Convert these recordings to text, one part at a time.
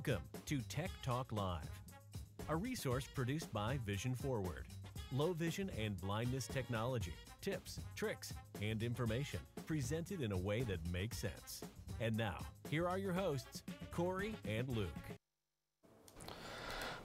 Welcome to Tech Talk Live, a resource produced by Vision Forward. Low vision and blindness technology, tips, tricks, and information presented in a way that makes sense. And now, here are your hosts, Corey and Luke.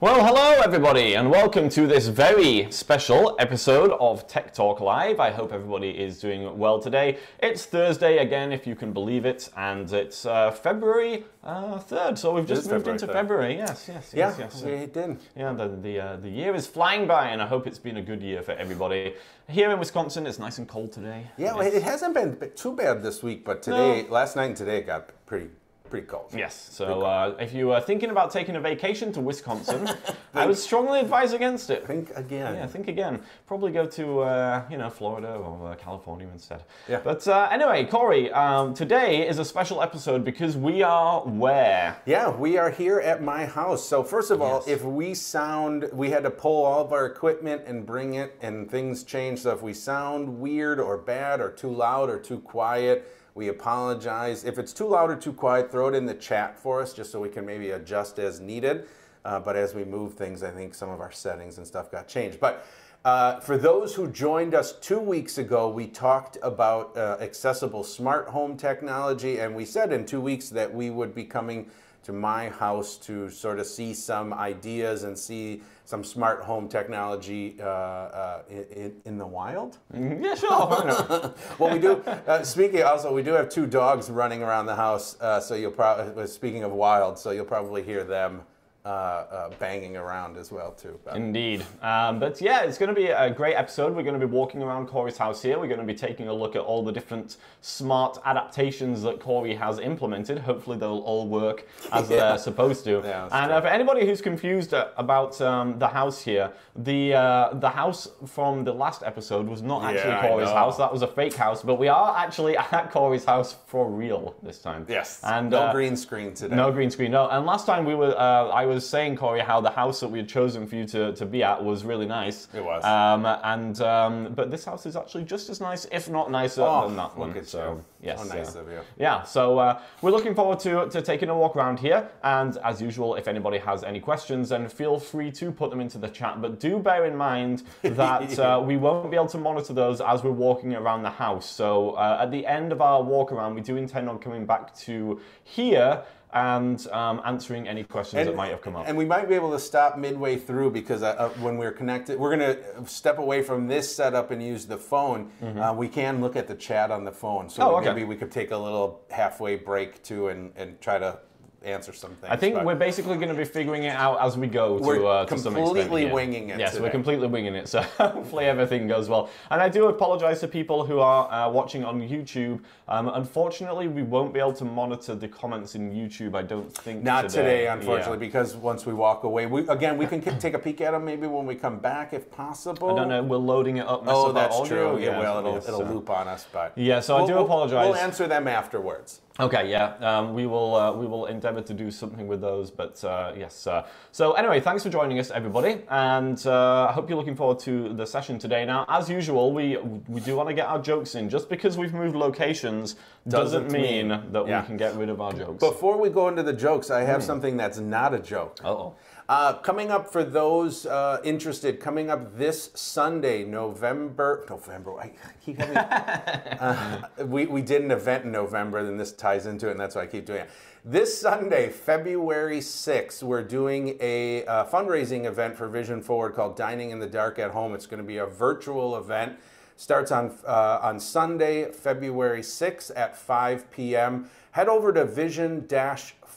Well, hello everybody, and welcome to this very special episode of Tech Talk Live. I hope everybody is doing well today. It's Thursday again, if you can believe it, and it's uh, February uh, 3rd, so we've just moved February into 3rd. February. Yes, yes, Yeah, yes, yes. we did. Yeah, the the, uh, the year is flying by, and I hope it's been a good year for everybody. Here in Wisconsin, it's nice and cold today. Yeah, well, it hasn't been too bad this week, but today, last night and today, it got pretty, pretty cold. Yes, so uh, if you are thinking about taking a vacation to Wisconsin, I would strongly advise against it. Think again. Yeah, think again. Probably go to uh, you know Florida or uh, California instead. Yeah. But uh, anyway, Corey, um, today is a special episode because we are where? Yeah, we are here at my house. So first of all, Yes. if we sound, we had to pull all of our equipment and bring it, and things change. So if we sound weird or bad or too loud or too quiet, we apologize. If it's too loud or too quiet, throw it in the chat for us, just so we can maybe adjust as needed. Uh, but as we move things, I think some of our settings and stuff got changed. But uh, for those who joined us two weeks ago, we talked about uh, accessible smart home technology, and we said in two weeks that we would be coming to my house to sort of see some ideas and see some smart home technology uh, uh, in, in the wild. Yeah, sure. not? Well, we do. Uh, speaking also, we do have two dogs running around the house. Uh, so you'll probably, speaking of wild, so you'll probably hear them uh, uh, banging around as well too. But- Indeed. Um, but yeah, it's going to be a great episode. We're going to be walking around Corey's house here. We're going to be taking a look at all the different smart adaptations that Corey has implemented. Hopefully, they'll all work as Yeah. they're supposed to. Yeah, and uh, for anybody who's confused uh, about um, the house here, the uh, the house from the last episode was not actually Yeah, Corey's house. That was a fake house. But we are actually at Corey's house for real this time. Yes. And no uh, green screen today. no green screen. No. And last time we were, uh, I was saying, Corey, how the house that we had chosen for you to, to be at was really nice. It was. Um, and um, but this house is actually just as nice, if not nicer Oh, than that one. look at so you. yes, How nice uh, of you. Yeah. So uh, we're looking forward to to taking a walk around here. And as usual, if anybody has any questions, then feel free to put them into the chat. But do bear in mind that uh, we won't be able to monitor those as we're walking around the house. So uh, at the end of our walk around, we do intend on coming back to here and um, answering any questions that might have come up. And we might be able to stop midway through because uh, uh, when we're connected, we're going to step away from this setup and use the phone. Uh, we can look at the chat on the phone, so Mm-hmm. Oh, okay. maybe we could take a little halfway break too and, and try to answer some things. I think we're basically going to be figuring it out as we go to, We're uh, to some extent. completely winging it Yes, we're completely winging it. So hopefully everything goes well. And I do apologize to people who are uh, watching on YouTube. Um, unfortunately, we won't be able to monitor the comments in YouTube. I don't think Not today, unfortunately, Yeah. because once we walk away, we again we can take a peek at them maybe when we come back if possible. I don't know. We're loading it up. Oh, that's true. Yeah, well, it'll, it'll so- loop on us, but Yeah, so I We'll- do apologize. We'll answer them afterwards. Okay, yeah, um, we will uh, we will endeavour to do something with those, but uh, yes. Uh, so anyway, thanks for joining us, everybody, and uh, I hope you're looking forward to the session today. Now, as usual, we we do want to get our jokes in. Just because we've moved locations doesn't, Doesn't mean, mean- that yeah. we can get rid of our jokes. Before we go into the jokes, I Hmm. have something that's not a joke. oh, Uh, coming up for those uh, interested, coming up this Sunday, November. November. I keep having. uh, we, we did an event in November, and this ties into it, and that's why I keep doing it. This Sunday, February 6th, we're doing a uh, fundraising event for Vision Forward called Dining in the Dark at Home. It's going to be a virtual event. Starts on uh, on Sunday, February 6th at 5 p.m. Head over to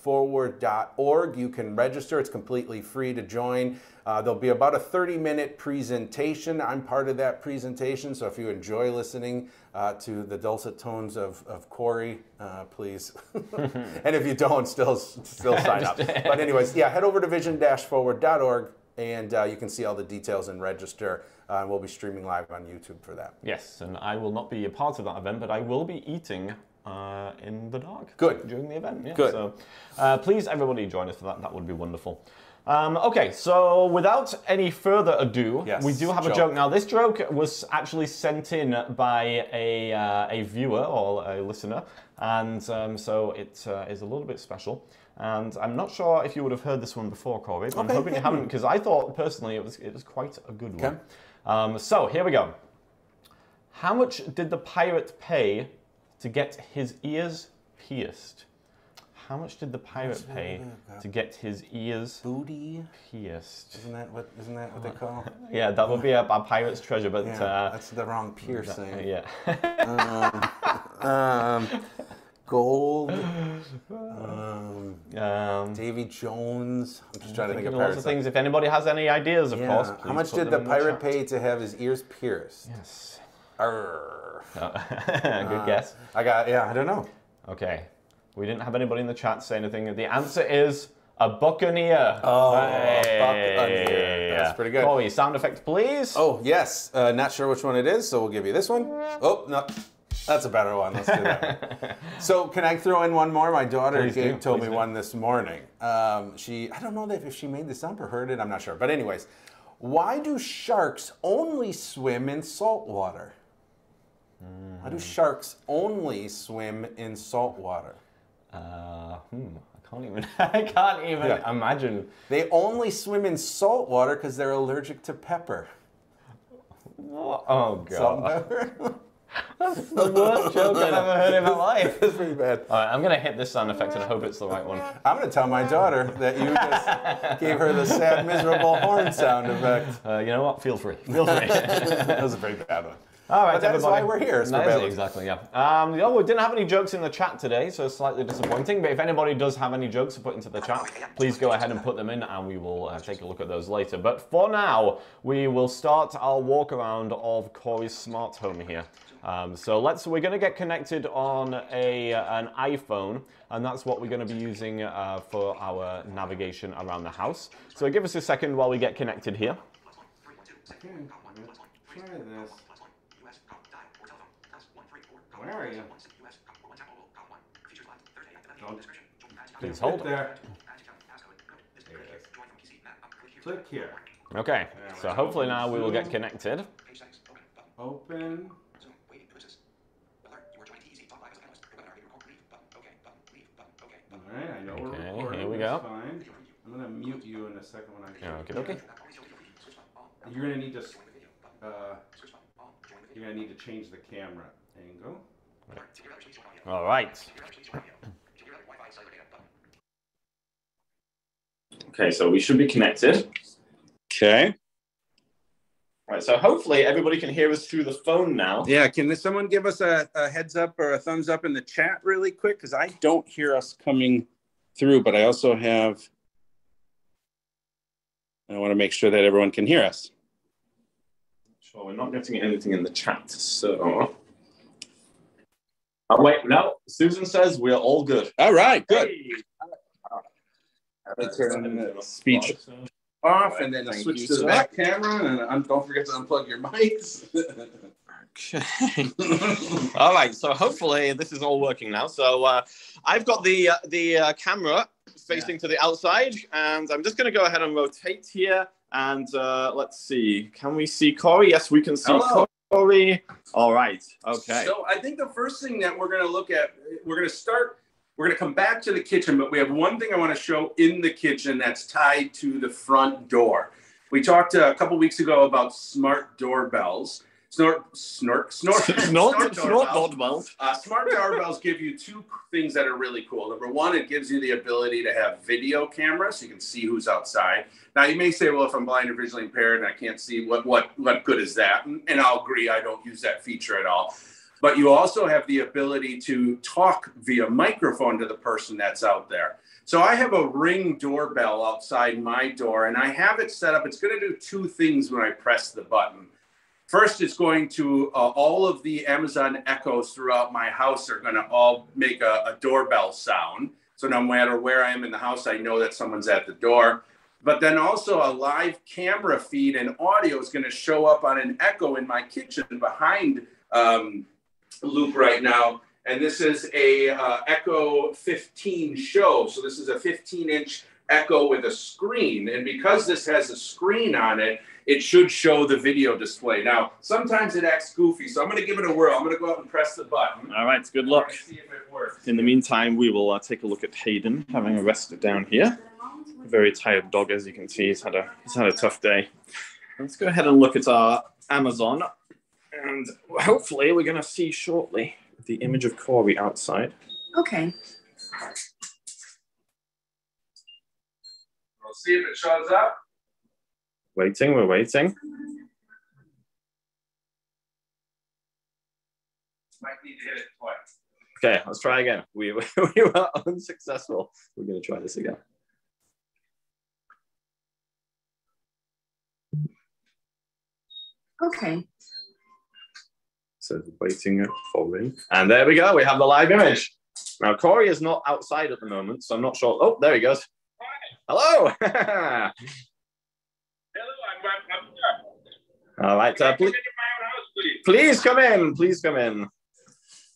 vision-forward.org. You can register. It's completely free to join. Uh, there'll be about a 30-minute presentation. I'm part of that presentation, so if you enjoy listening uh, to the dulcet tones of, of Corey, uh, please. and if you don't, still still sign up. But anyways, yeah, head over to vision-forward.org and uh, you can see all the details and register. Uh, and we'll be streaming live on YouTube for that. yes, and I will not be a part of that event, but I will be eating. Uh, in the dark. Good. During the event. Yeah, Good. So uh, please, everybody, join us for that. That would be wonderful. Um, okay, so without any further ado, Yes, we do have a joke. joke. Now, this joke was actually sent in by a, uh, a viewer or a listener and um, so it uh, is a little bit special. And I'm not sure if you would have heard this one before, Corey. But I'm hoping you haven't, because I thought personally it was it was quite a good one. Okay. Um, so here we go. How much did the pirate pay to get his ears pierced? How much did the pirate pay to get his ears Booty. pierced? Isn't that what? Isn't that what they call? Yeah, that would be a, a pirate's treasure, but Yeah, uh, that's the wrong piercing. yeah. Um, gold. Um, um, Davy Jones. I'm just trying to think of lots of things. If anybody has any ideas, of Yeah. course. How much did the pirate pay to have his ears pierced? Yes. Arr. Good guess. I got. Yeah, I don't know. Okay. We didn't have anybody in the chat say anything. The answer is a buccaneer. Oh, a buccaneer. That's pretty good. Corey, sound effect, please. Oh yes. Uh, not sure which one it is, so we'll give you this one. Oh no. That's a better one. Let's do that. one. so, can I throw in one more? My daughter Please do, told please me do. one this morning. Um, she, I don't know if she made this up or heard it. I'm not sure. But anyways, why do sharks only swim in salt water? Why do sharks only swim in salt water? Uh, hmm. I can't even. I can't even Yeah. imagine. They only swim in salt water because they're allergic to pepper. What? Oh god. That's the worst joke I've ever heard in my life. That's pretty bad. All right, I'm gonna hit this sound effect and I hope it's the right one. I'm going to tell my daughter that you just gave her the sad, miserable horn sound effect. Uh, you know what? Feel free. Feel free. That was a very bad one. All right, But that is everybody. why we're here, is for That is it, exactly, yeah. Um, yeah, we didn't have any jokes in the chat today, so slightly disappointing. But if anybody does have any jokes to put into the chat, please go ahead and put them in, and we will uh, take a look at those later. But for now, we will start our walk around of Corey's smart home here. Um, so let's. We're going to get connected on a an iPhone, and that's what we're going to be using uh, for our navigation around the house. So give us a second while we get connected here. Try this. Where are you? Please hold. There. Click here. Okay. So hopefully now we will get connected. Open. All right, I know we're Okay, recording. here we go. Fine. I'm gonna mute you in a second when I. Okay, okay. You're gonna need to. Uh, you're gonna need to change the camera angle. All right. Okay, so we should be connected. Okay. Right, so hopefully everybody can hear us through the phone now. Yeah, can someone give us a, a heads up or a thumbs up in the chat really quick? Because I don't hear us coming through, but I also have. I want to make sure that everyone can hear us. Sure, we're not getting anything in the chat, so. Oh, wait, no. Susan says we're all good. All right, good. Hey. Let's turn the speech off and then Thank switch to the back camera and um, don't forget to unplug your mics. Okay. all right. So hopefully this is all working now. So uh, I've got the uh, the uh, camera facing to the outside, and I'm just going to go ahead and rotate here. And uh, let's see. Can we see Corey? Yes, we can see Hello. Corey. All right. Okay. So I think the first thing that we're going to look at, we're going to start, we're going to come back to the kitchen, but we have one thing I want to show in the kitchen that's tied to the front door. We talked a couple weeks ago about smart doorbells. Snort, snort, snort, Snort, snort, doorbells. doorbells. Uh, smart doorbells give you two things that are really cool. Number one, it gives you the ability to have video camera, so you can see who's outside. Now, you may say, "Well, if I'm blind or visually impaired and I can't see, what what what good is that?" And, and I'll agree, I don't use that feature at all. But you also have the ability to talk via microphone to the person that's out there. So I have a ring doorbell outside my door, and I have it set up. It's going to do two things when I press the button. First, it's going to uh, all of the Amazon Echoes throughout my house are going to all make a, a doorbell sound. So no matter where I am in the house, I know that someone's at the door. But then also a live camera feed and audio is going to show up on an Echo in my kitchen behind um, Luke right now. And this is a uh, Echo 15 show. So this is a 15 inch Echo with a screen. And because this has a screen on it, it should show the video display. Now, sometimes it acts goofy, so I'm going to give it a whirl. I'm going to go out and press the button. All right, good luck. See if it works. In the meantime, we will uh, take a look at Hayden having a rest down here. Very tired dog, as you can see. He's had a he's had a tough day. Let's go ahead and look at our Amazon, and hopefully, we're going to see shortly the image of Corey outside. Okay. We'll see if it shows up. Waiting, we're waiting. Might need to hit it twice. Okay, let's try again. We, we were unsuccessful. We're going to try this again. Okay. So waiting for ring. And there we go. We have the live image. Now Corey is not outside at the moment, so I'm not sure. Oh, there he goes. Hello. Hello, I'm, I'm. All right. Uh, please, house, please? please come in. Please come in.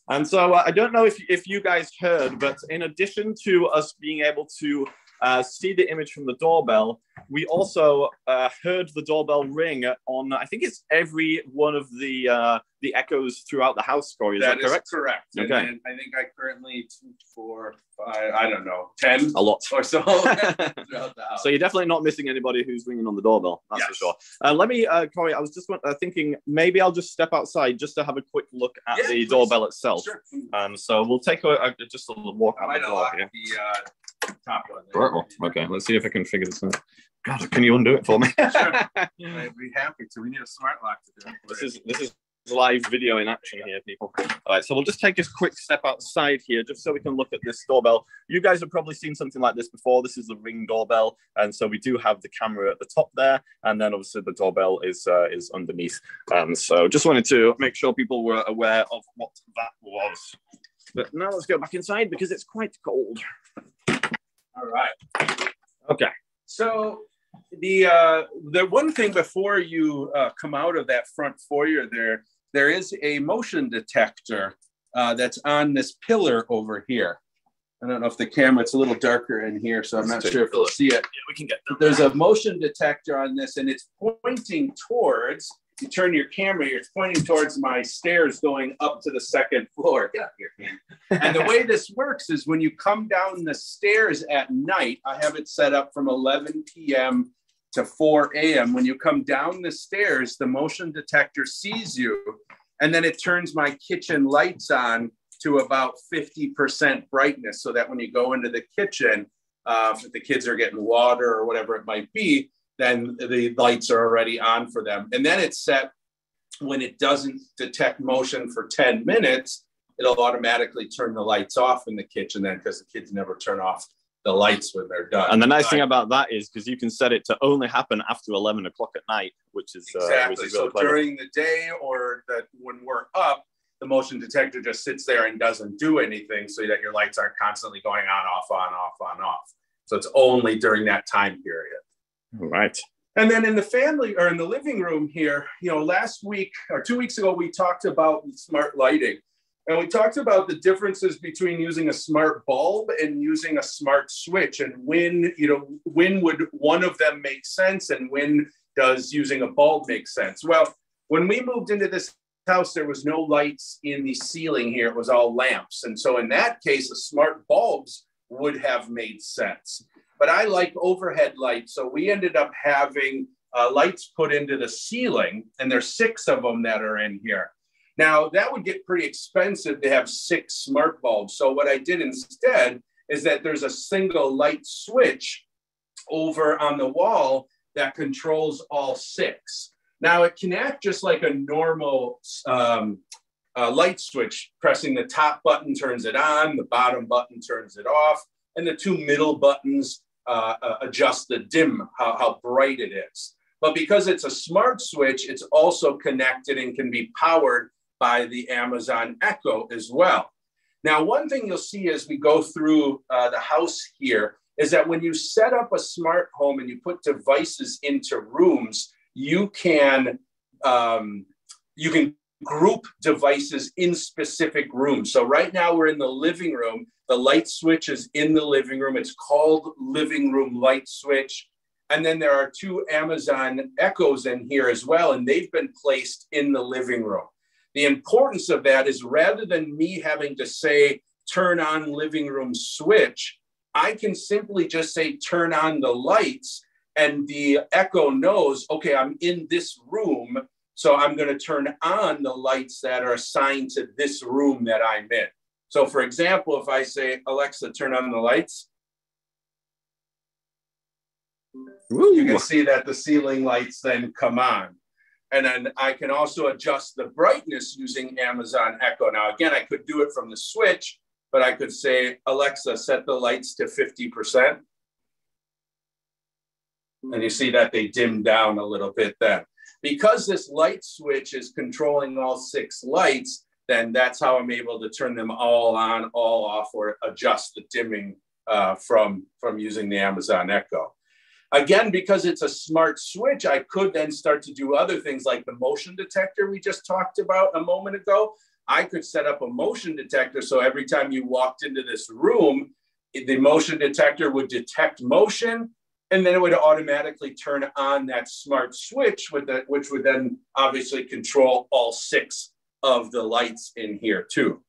And so uh, I don't know if, if you guys heard, but in addition to us being able to uh, see the image from the doorbell, we also uh, heard the doorbell ring on, I think it's every one of the uh, the echoes throughout the house, Corey. Is that, That is correct? correct. Okay. And I think I currently two, four, five, I don't know, 10 A lot. or so throughout the house. So you're definitely not missing anybody who's ringing on the doorbell. That's for sure. Uh, let me, uh, Corey. I was just uh, thinking maybe I'll just step outside just to have a quick look at Yeah, the please. doorbell itself. Sure. Um, so we'll take a, a just a little walk out the door here. the uh, top one. Right, well, okay, let's see if I can figure this out. God, can you undo it for me? I'd be happy to. We need a smart lock to do it. this is this is live video in action here, people. All right, so we'll just take a quick step outside here, just so we can look at this doorbell. You guys have probably seen something like this before. This is the Ring doorbell, and so we do have the camera at the top there, and then obviously the doorbell is uh, is underneath. Um, so just wanted to make sure people were aware of what that was. But now let's go back inside because it's quite cold. All right. Okay. So the uh, the one thing before you uh, come out of that front foyer there, there is a motion detector uh, that's on this pillar over here. I don't know if the camera, it's a little darker in here, so I'm not Let's take sure if you'll see it. Yeah, we can get But there's a motion detector on this, and it's pointing towards. You turn your camera, it's pointing towards my stairs going up to the second floor. Get up here. And the way this works is when you come down the stairs at night, I have it set up from 11 p.m. to 4 a.m. When you come down the stairs, the motion detector sees you, and then it turns my kitchen lights on to about 50% brightness so that when you go into the kitchen, uh, if the kids are getting water or whatever it might be, then the lights are already on for them. And then it's set when it doesn't detect motion for 10 minutes, it'll automatically turn the lights off in the kitchen then because the kids never turn off the lights when they're done. And the nice thing about that is because you can set it to only happen after 11 o'clock at night, which is, uh, which exactly. is So really clever. during the day or that when we're up, the motion detector just sits there and doesn't do anything so that your lights aren't constantly going on, off, on, off, on, off. So it's only during that time period. All right. And then in the family or in the living room here, you know, last week or two weeks ago, we talked about smart lighting. And we talked about the differences between using a smart bulb and using a smart switch and when, you know, when would one of them make sense and when does using a bulb make sense? Well, when we moved into this house, there was no lights in the ceiling here. It was all lamps. And so in that case, the smart bulbs would have made sense but I like overhead lights. So we ended up having uh, lights put into the ceiling, and there's six of them that are in here. Now, that would get pretty expensive to have six smart bulbs. So what I did instead is that there's a single light switch over on the wall that controls all six. Now, it can act just like a normal um, uh, light switch. Pressing the top button turns it on, the bottom button turns it off, and the two middle buttons uh, uh, adjust the dim, how, how bright it is. But because it's a smart switch, it's also connected and can be powered by the Amazon Echo as well. Now, one thing you'll see as we go through uh, the house here is that when you set up a smart home and you put devices into rooms, you can um, you can group devices in specific rooms. So right now we're in the living room. The light switch is in the living room. It's called living room light switch. And then there are two Amazon Echoes in here as well, and they've been placed in the living room. The importance of that is rather than me having to say, turn on living room switch, I can simply just say, turn on the lights, and the Echo knows, okay, I'm in this room, so I'm going to turn on the lights that are assigned to this room that I'm in. So, for example, if I say, Alexa, turn on the lights, Woo. you can see that the ceiling lights then come on. And then I can also adjust the brightness using Amazon Echo. Now, again, I could do it from the switch, but I could say, Alexa, set the lights to 50%. And you see that they dim down a little bit then. Because this light switch is controlling all six lights, then that's how I'm able to turn them all on, all off, or adjust the dimming uh, from, from using the Amazon Echo. Again, because it's a smart switch, I could then start to do other things like the motion detector we just talked about a moment ago. I could set up a motion detector so every time you walked into this room, the motion detector would detect motion and then it would automatically turn on that smart switch with that, which would then obviously control all six of the lights in here too.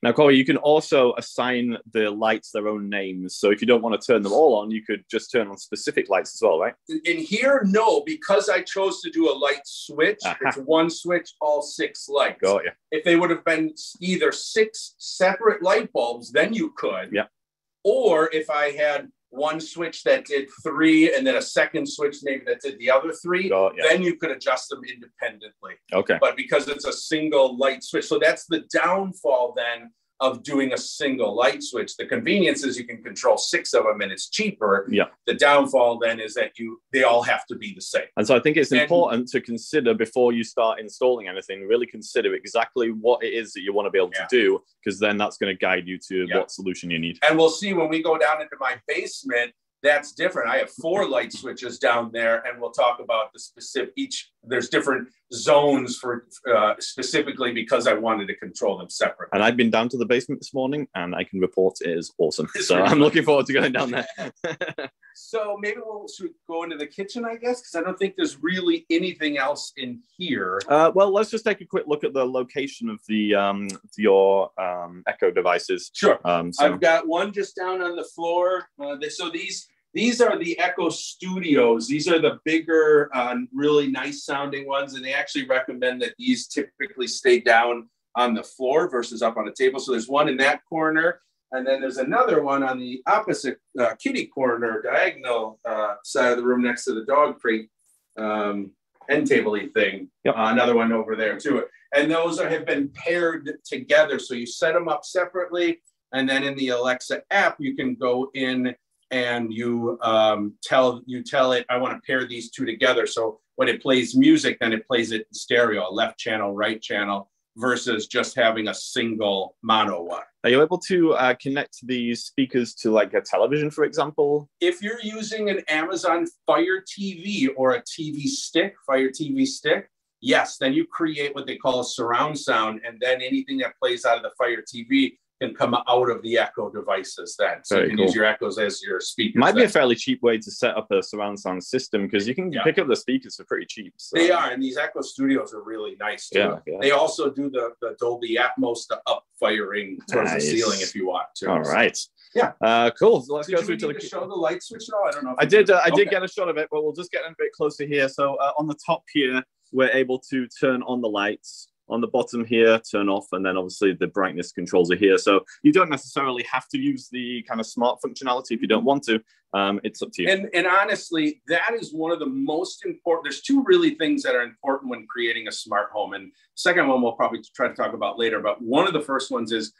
Now, Corey, you can also assign the lights their own names. So if you don't want to turn them all on, you could just turn on specific lights as well, right? In here, no, because I chose to do a light switch, Aha. it's one switch, all six lights. Got you. If they would have been either six separate light bulbs, then you could. Yeah. Or if I had one switch that did three and then a second switch maybe that did the other three, Got you. then you could adjust them independently. Okay. But because it's a single light switch, so that's the downfall then of doing a single light switch. The convenience is you can control six of them and it's cheaper. Yeah. The downfall then is that you they all have to be the same. And so I think it's And- important to consider before you start installing anything, really consider exactly what it is that you want to be able Yeah. to do, because then that's going to guide you to Yeah. what solution you need. And we'll see when we go down into my basement, that's different. I have four light switches down there, and we'll talk about the specific each. There's different zones for uh, specifically because I wanted to control them separately. And I've been down to the basement this morning, and I can report it is awesome. So I'm looking forward to going down there. So maybe we'll should go into the kitchen, I guess, because I don't think there's really anything else in here. Uh, well, let's just take a quick look at the location of the um, your um, Echo devices. Sure. Um, so I've got one just down on the floor. Uh, so these these are the Echo Studios. These are the bigger, uh, really nice sounding ones, and they actually recommend that these typically stay down on the floor versus up on a table. So there's one in that corner, and then there's another one on the opposite uh, kitty corner, diagonal uh, side of the room next to the dog crate um, end table-y thing. Yep. Uh, another one over there too. And those are, have been paired together. So you set them up separately. And then in the Alexa app, you can go in and you um, tell you tell it, I want to pair these two together. So when it plays music, then it plays it in stereo, left channel, right channel, versus just having a single mono one. are you able to uh, connect these speakers to like a television, for example? If you're using an Amazon Fire TV or a TV stick, Fire TV stick, yes, then you create what they call a surround sound, and then anything that plays out of the Fire TV can come out of the Echo devices. Then, so Very you can cool. use your Echoes as your speakers. Might be a fairly cheap way to set up a surround sound system because you can Yeah. pick up the speakers for pretty cheap. So. They are, and these Echo Studios are really nice too. Yeah, yeah. They also do the, the Dolby Atmos, the up firing towards Nice. the ceiling if you want to. All right. Yeah. Uh, cool. So let's Did go through to the. to show the light switch at all? I don't know. if I did. Uh, I did Okay. get a shot of it, but we'll just get a bit closer here. So uh, on the top here, we're able to turn on the lights. On the bottom here, turn off, and then obviously the brightness controls are here. So you don't necessarily have to use the kind of smart functionality if you don't want to. Um, it's up to you. And, and honestly, that is one of the most important. There's two really things that are important when creating a smart home. And second one we'll probably try to talk about later. But one of the first ones is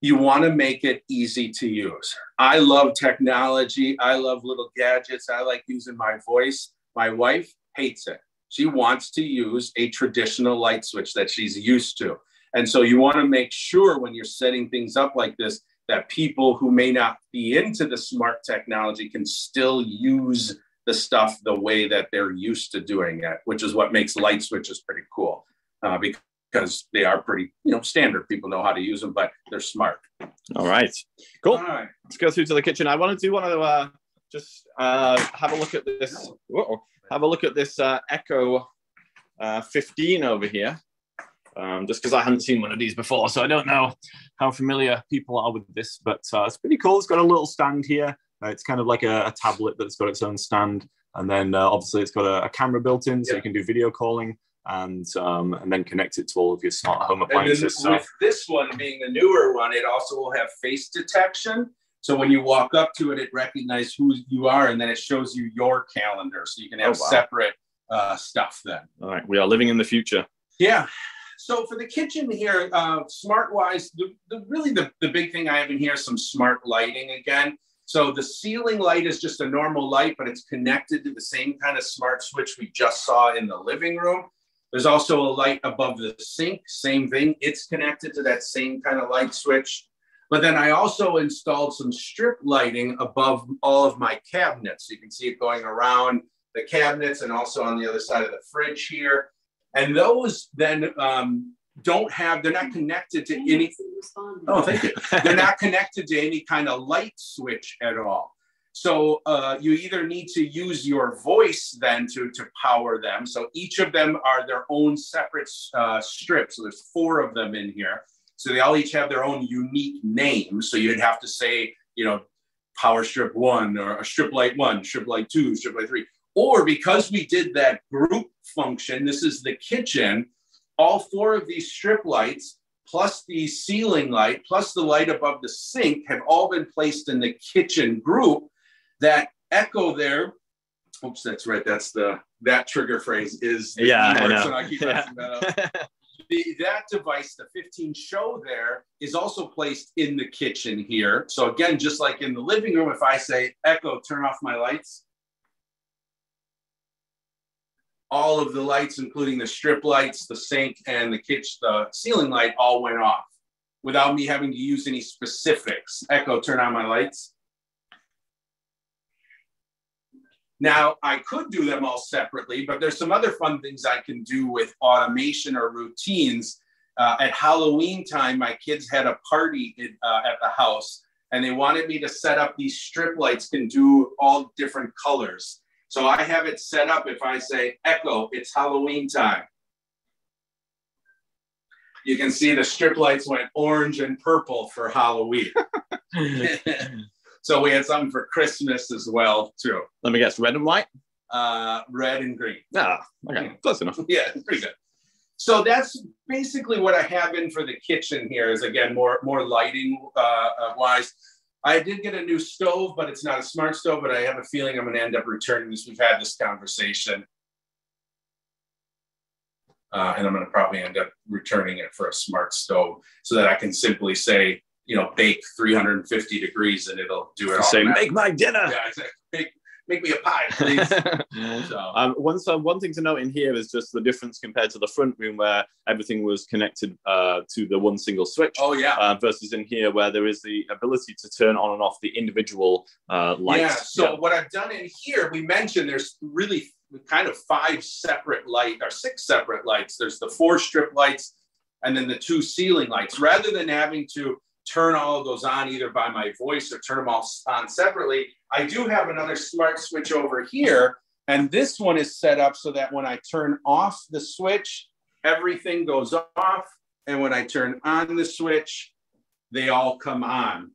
you want to make it easy to use. I love technology. I love little gadgets. I like using my voice. My wife hates it. She wants to use a traditional light switch that she's used to. And so you want to make sure when you're setting things up like this that people who may not be into the smart technology can still use the stuff the way that they're used to doing it, which is what makes light switches pretty cool. Uh, because they are pretty, you know, standard. People know how to use them, but they're smart. All right. Cool. All right. Let's go through to the kitchen. I want to do want to uh, just uh, have a look at this. Whoa, have a look at this uh, Echo uh, 15 over here. Um, just because I hadn't seen one of these before, so I don't know how familiar people are with this, but uh, it's pretty cool. It's got a little stand here. Uh, it's kind of like a, a tablet that's got its own stand, and then uh, obviously it's got a, a camera built in, so Yeah. you can do video calling and um, and then connect it to all of your smart home And appliances. So with this one being the newer one, it also will have face detection. So when you walk up to it, it recognizes who you are, and then it shows you your calendar, so you can have Oh, wow. separate uh, stuff then. all right, we are living in the future. Yeah. So for the kitchen here, uh, smart wise, the, the really the, the big thing I have in here is some smart lighting again. So the ceiling light is just a normal light, but it's connected to the same kind of smart switch we just saw in the living room. There's also a light above the sink, same thing. It's connected to that same kind of light switch. But then I also installed some strip lighting above all of my cabinets. So you can see it going around the cabinets and also on the other side of the fridge here. And those then um, don't have, they're not connected to any, oh, thank you. They're not connected to any kind of light switch at all. So uh, you either need to use your voice then to, to power them. So each of them are their own separate uh, strips. So there's four of them in here. So they all each have their own unique name. So you'd have to say, you know, power strip one or a strip light one, strip light two, strip light three. Or because we did that group function, this is the kitchen, all four of these strip lights plus the ceiling light plus the light above the sink have all been placed in the kitchen group. That echo there, oops, that's right. That's the that trigger phrase is Yeah, I know. so I keep messing that up the, that device, the 15 show there, is also placed in the kitchen here. So again, just like in the living room, if I say, Echo, turn off my lights, all of the lights, including the strip lights, the sink, and the kitchen, the ceiling light, all went off without me having to use any specifics. Echo, turn on my lights. Now, I could do them all separately, but there's some other fun things I can do with automation or routines. Uh, at Halloween time, my kids had a party in, uh, at the house and they wanted me to set up these strip lights can do all different colors. So I have it set up if I say, Echo, it's Halloween time. You can see the strip lights went orange and purple for Halloween. so we had something for Christmas as well, too. Let me guess, red and white? Uh, red and green. Ah, okay, close enough. Yeah, pretty good. So that's basically what I have in for the kitchen here. Is again more more lighting uh, uh, wise. I did get a new stove, but it's not a smart stove. But I have a feeling I'm going to end up returning this. We've had this conversation, uh, and I'm going to probably end up returning it for a smart stove so that I can simply say, you know, bake 350 degrees and it'll do it. Say, make my dinner. Yeah, exactly. Make, make me a pie, please. So- um, one, so one thing to note in here is just the difference compared to the front room where everything was connected uh, to the one single switch. oh yeah. Uh, versus in here where there is the ability to turn on and off the individual uh, lights. Yeah. So what I've done in here, we mentioned there's really kind of five separate light or six separate lights. There's the four strip lights and then the two ceiling lights. Rather than having to turn all of those on either by my voice or turn them all on separately, I do have another smart switch over here. And this one is set up so that when I turn off the switch, everything goes off. And when I turn on the switch, they all come on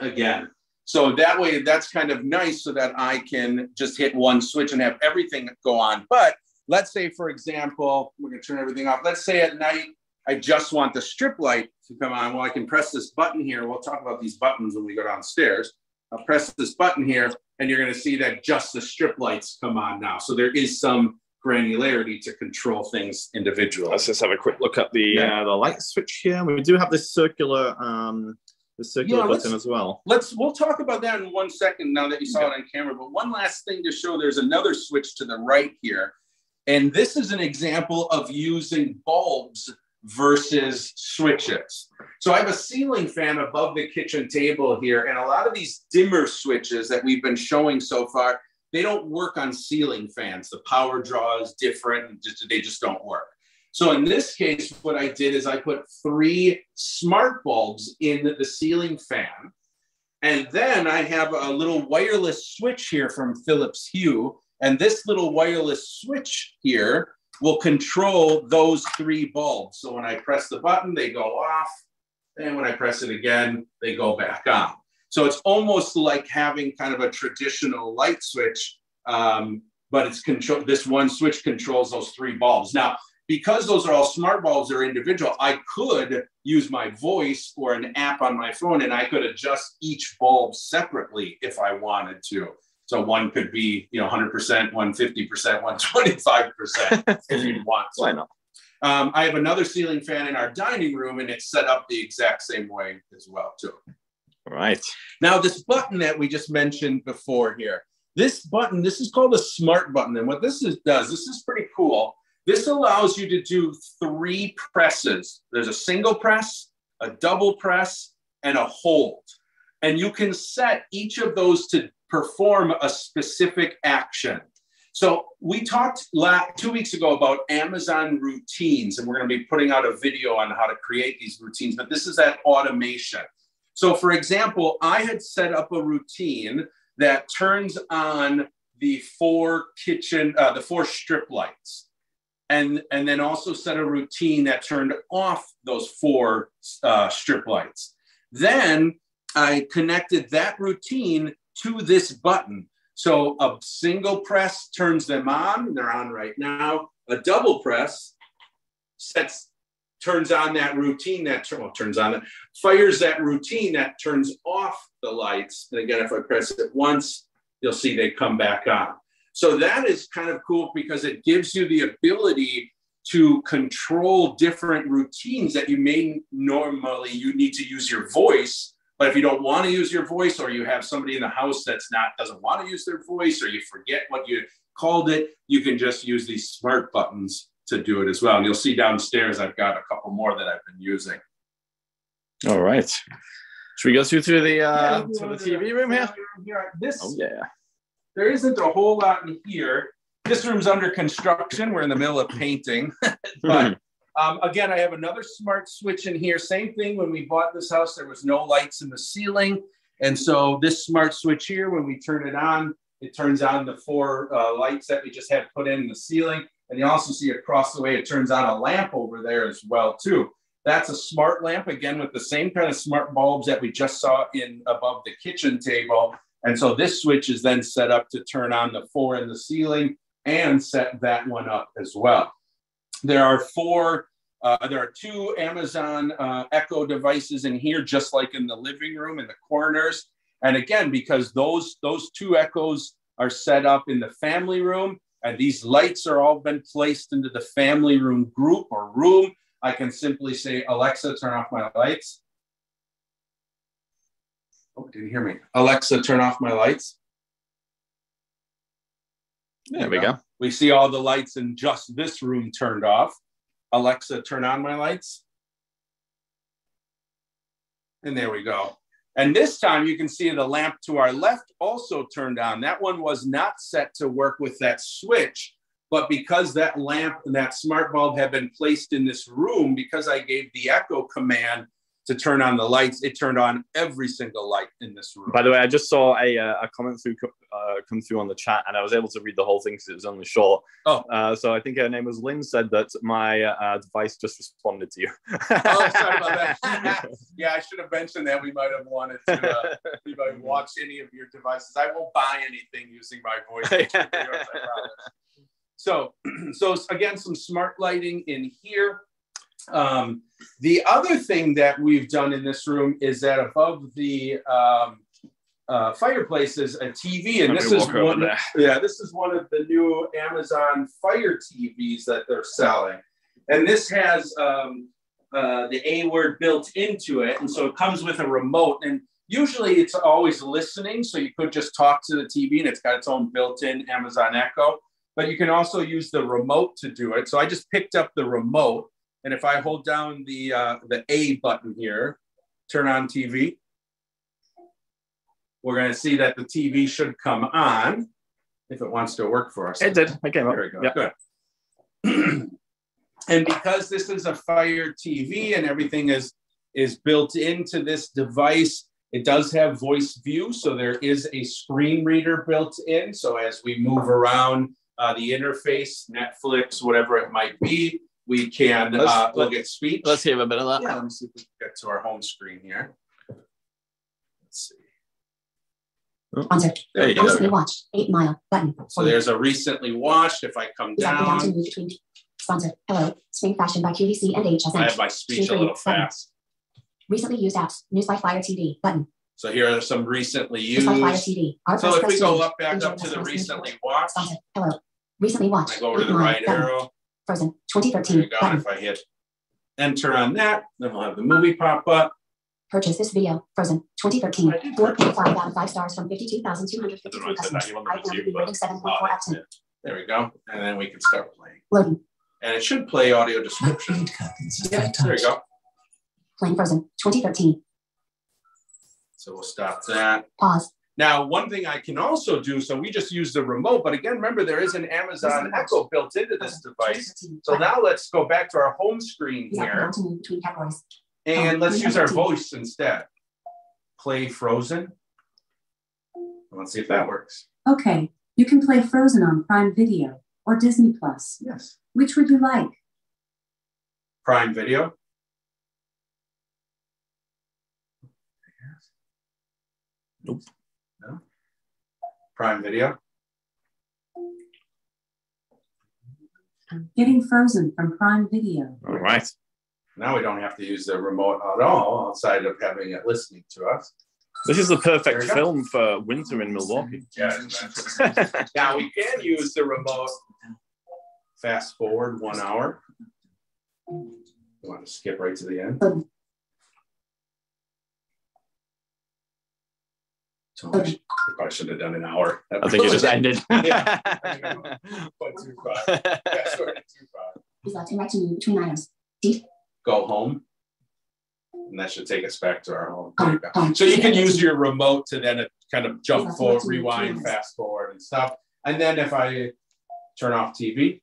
again. So that way, that's kind of nice so that I can just hit one switch and have everything go on. But let's say, for example, we're going to turn everything off. Let's say at night, I just want the strip light to come on. Well, I can press this button here. We'll talk about these buttons when we go downstairs. I'll press this button here, and you're going to see that just the strip lights come on now. So there is some granularity to control things individually. Let's just have a quick look at the Yeah. uh, the light switch here. We do have this circular um, the circular Yeah, button as well. let's we'll talk about that in one second now that you saw it on camera but one last thing to show there's another switch to the right here and this is an example of using bulbs versus switches so i have a ceiling fan above the kitchen table here and a lot of these dimmer switches that we've been showing so far they don't work on ceiling fans the power draw is different just, they just don't work So in this case, what I did is I put three smart bulbs in the ceiling fan. And then I have a little wireless switch here from Philips Hue. And this little wireless switch here will control those three bulbs. So when I press the button, they go off. And when I press it again, they go back on. So it's almost like having kind of a traditional light switch, um, but it's control. This one switch controls those three bulbs. Now, because those are all smart bulbs they're individual, I could use my voice or an app on my phone, and I could adjust each bulb separately if I wanted to. So one could be, you know, 100%, 150%, 125% if you want. Why not? Um, I have another ceiling fan in our dining room, and it's set up the exact same way as well, too. All right. Now, this button that we just mentioned before here, this button, this is called a smart button. And what this is, does, this is pretty cool. This allows you to do three presses. There's a single press, a double press, and a hold. And you can set each of those to perform a specific action. So we talked two weeks ago about Amazon routines, and we're going to be putting out a video on how to create these routines. But this is that automation. So, for example, I had set up a routine that turns on the four kitchen, uh, the four strip lights, and and then also set a routine that turned off those four uh, strip lights. Then I connected that routine to this button. So a single press turns them on, they're on right now. A double press sets turns on that routine that well, turns on that fires that routine that turns off the lights. And again, if I press it once, you'll see they come back on. So that is kind of cool because it gives you the ability to control different routines that you may normally you need to use your voice but if you don't want to use your voice, or you have somebody in the house that's not doesn't want to use their voice, or you forget what you called it, you can just use these smart buttons to do it as well. And you'll see downstairs, I've got a couple more that I've been using. All right. Should we go through through the uh, Yeah, to the TV room here? here. This Oh yeah. there isn't a whole lot in here. This room's under construction. We're in the middle of painting, but um, again, I have another smart switch in here. Same thing when we bought this house, there was no lights in the ceiling. And so this smart switch here, when we turn it on, it turns on the four uh, lights that we just had put in the ceiling. And you also see across the way, it turns on a lamp over there as well too. That's a smart lamp, again, with the same kind of smart bulbs that we just saw in above the kitchen table. And so this switch is then set up to turn on the four in the ceiling and set that one up as well. There are four, uh, there are two Amazon uh, Echo devices in here, just like in the living room in the corners. And again, because those those two Echoes are set up in the family room, and these lights are all been placed into the family room group or room, I can simply say, Alexa, turn off my lights. Oh, didn't hear me. Alexa, turn off my lights. There we go. We see all the lights in just this room turned off. Alexa, turn on my lights. And there we go. And this time you can see the lamp to our left also turned on. That one was not set to work with that switch, but because that lamp and that smart bulb had been placed in this room, because I gave the echo command to turn on the lights, it turned on every single light in this room. By the way, I just saw a, uh, a comment through uh, come through on the chat, and I was able to read the whole thing because it was only short. Oh. uh, so I think her name was Lynn. Said that my uh, device just responded to you. oh, sorry about that. yeah, I should have mentioned that. We might have wanted to uh, we might watch any of your devices. I won't buy anything using my voice. So, so again, some smart lighting in here. Um, the other thing that we've done in this room is that above the um, uh, fireplace is a TV, and this is one. Yeah, this is one of the new Amazon Fire TVs that they're selling, and this has um, uh, the A word built into it, and so it comes with a remote. And usually, it's always listening, so you could just talk to the TV, and it's got its own built-in Amazon Echo. But you can also use the remote to do it. So I just picked up the remote, and if I hold down the uh, the A button here, turn on TV we're going to see that the TV should come on if it wants to work for us. it did. It came up. There we go. Yeah. Good. And because this is a Fire TV and everything is is built into this device, it does have voice view, so there is a screen reader built in. So as we move around uh, the interface, Netflix, whatever it might be, we can Let's- uh, look at speech. Let's hear a bit of that. Yeah, let me see if we can get to our home screen here. Let's see. Sponsor. There you go. Recently watched. Eight Mile. Button. So there's a recently watched. If I come Is that down to down, move between? Sponsor. Hello. Spring Fashion by QVC and I HSN. have my speech a little fast. Recently used apps. News by Fire TV. Button. So here are some recently used. News by Fire. TV. Our So if we go up back Enjoy up to the recently watched, Sponsor. Hello. Recently watched. I go over to the Mile. right Button. arrow. Frozen. There 2013. we go. Button. if I hit enter on that, then we'll have the movie pop up. Purchase this video. Frozen. 2013. 4.5 out of 5 stars from 52,253 I don't know if I said that. customers. You want me to iPhone do, but- rating 7.4 out of ah, 10. There we go. And then we can start playing. Loading. And it should play audio description. Yeah, there we go. Playing Frozen. 2013. So we'll stop that. Pause. Now, one thing I can also do, so we just use the remote, but again, remember there is an Amazon Echo built into this device. So now let's go back to our home screen here down to move between categories. and Oh, let's use our voice instead. Play Frozen. Let's see if that works. Okay, you can play Frozen on Prime Video or Disney Plus. Yes. Which would you like? Prime Video. Nope. No. Prime Video. Getting Frozen from Prime Video. All right. Now we don't have to use the remote at all outside of having it listening to us. This is the perfect we go. film for winter in Milwaukee. Yeah. now we can use the remote. Fast forward one hour. You want to skip right to the end? So we should- we probably should have done an hour. I think it just ended. Yeah. Went too far. Fast forward too far. Use left and to move between items. Go home. And that should take us back to our home. Home, home. So you can use your remote to then uh, kind of jump forward, rewind, fast forward and stuff. And then if I turn off TV,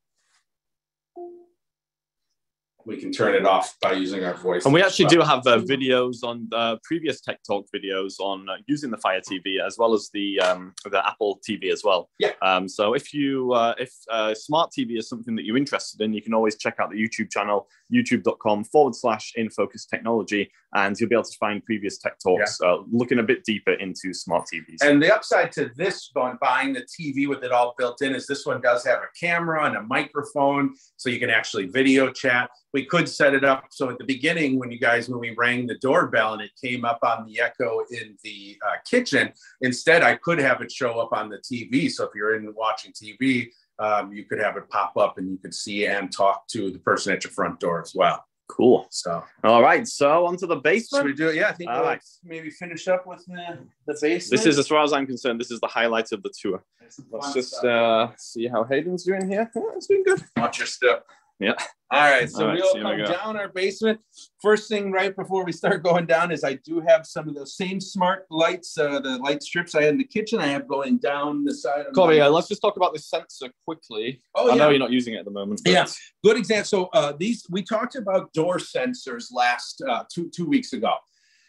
we can turn it off by using our voice. And we actually as do have uh, videos on uh, previous Tech Talk videos on uh, using the Fire TV as well as the um, the Apple TV as well. Yeah. Um, so if you uh, if uh, smart TV is something that you're interested in, you can always check out the YouTube channel youtube.com forward slash in focus technology, and you'll be able to find previous Tech Talks uh, looking a bit deeper into smart TVs. And the upside to this one, buying the TV with it all built in, is this one does have a camera and a microphone, so you can actually video chat. We could set it up so at the beginning, when you guys, when we rang the doorbell and it came up on the Echo in the uh, kitchen, instead I could have it show up on the TV. So if you're in watching TV, um, you could have it pop up and you could see and talk to the person at your front door as well. cool. So All right. So onto the should basement. we do it? Yeah, I think All we'll right. maybe finish up with the, the basement. This is, as far as I'm concerned, this is the highlights of the tour. Let's just uh, see how Hayden's doing here. Yeah, it's doing good. Watch your step. Yeah. All right. So All right, we'll here we come down our basement. First thing, right before we start going down, is I do have some of those same smart lights, uh, the light strips I had in the kitchen. I have going down the side. Of Corey, my- uh, let's just talk about this sensor quickly. Oh I know you're not using it at the moment. but- Yeah. Good example. So uh, these we talked about door sensors last uh, two two weeks ago.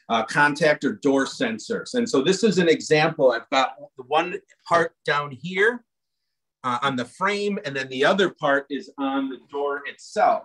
Uh, contact or door sensors. And so this is an example. I've got the one part down here uh, on the frame, and then the other part is on the door itself.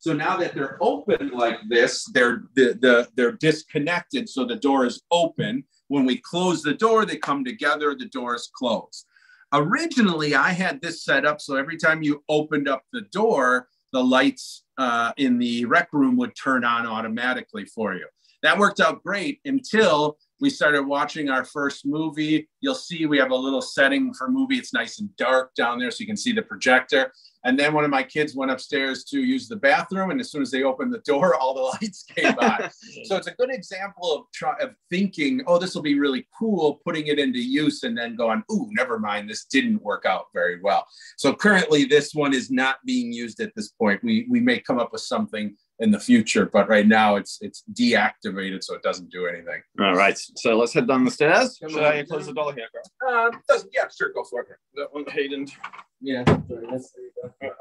So now that they're open like this, they're the, the they're disconnected. So the door is open. When we close the door, they come together. The door is closed. Originally, I had this set up so every time you opened up the door, the lights uh, in the rec room would turn on automatically for you. That worked out great until we started watching our first movie. You'll see we have a little setting for movie. It's nice and dark down there so you can see the projector. And then one of my kids went upstairs to use the bathroom, and as soon as they opened the door, all the lights came on. so it's a good example of try, of thinking, oh, this will be really cool, putting it into use, and then going, ooh, never mind, this didn't work out very well. So currently, this one is not being used at this point. We we may come up with something in the future, but right now it's it's deactivated, so it doesn't do anything. All right. So let's head down the stairs. Come Should on. I close the door here, Carl? Uh, doesn't yeah, sure, go for it. That one, Hayden. Yeah. Sorry, that's- there you go.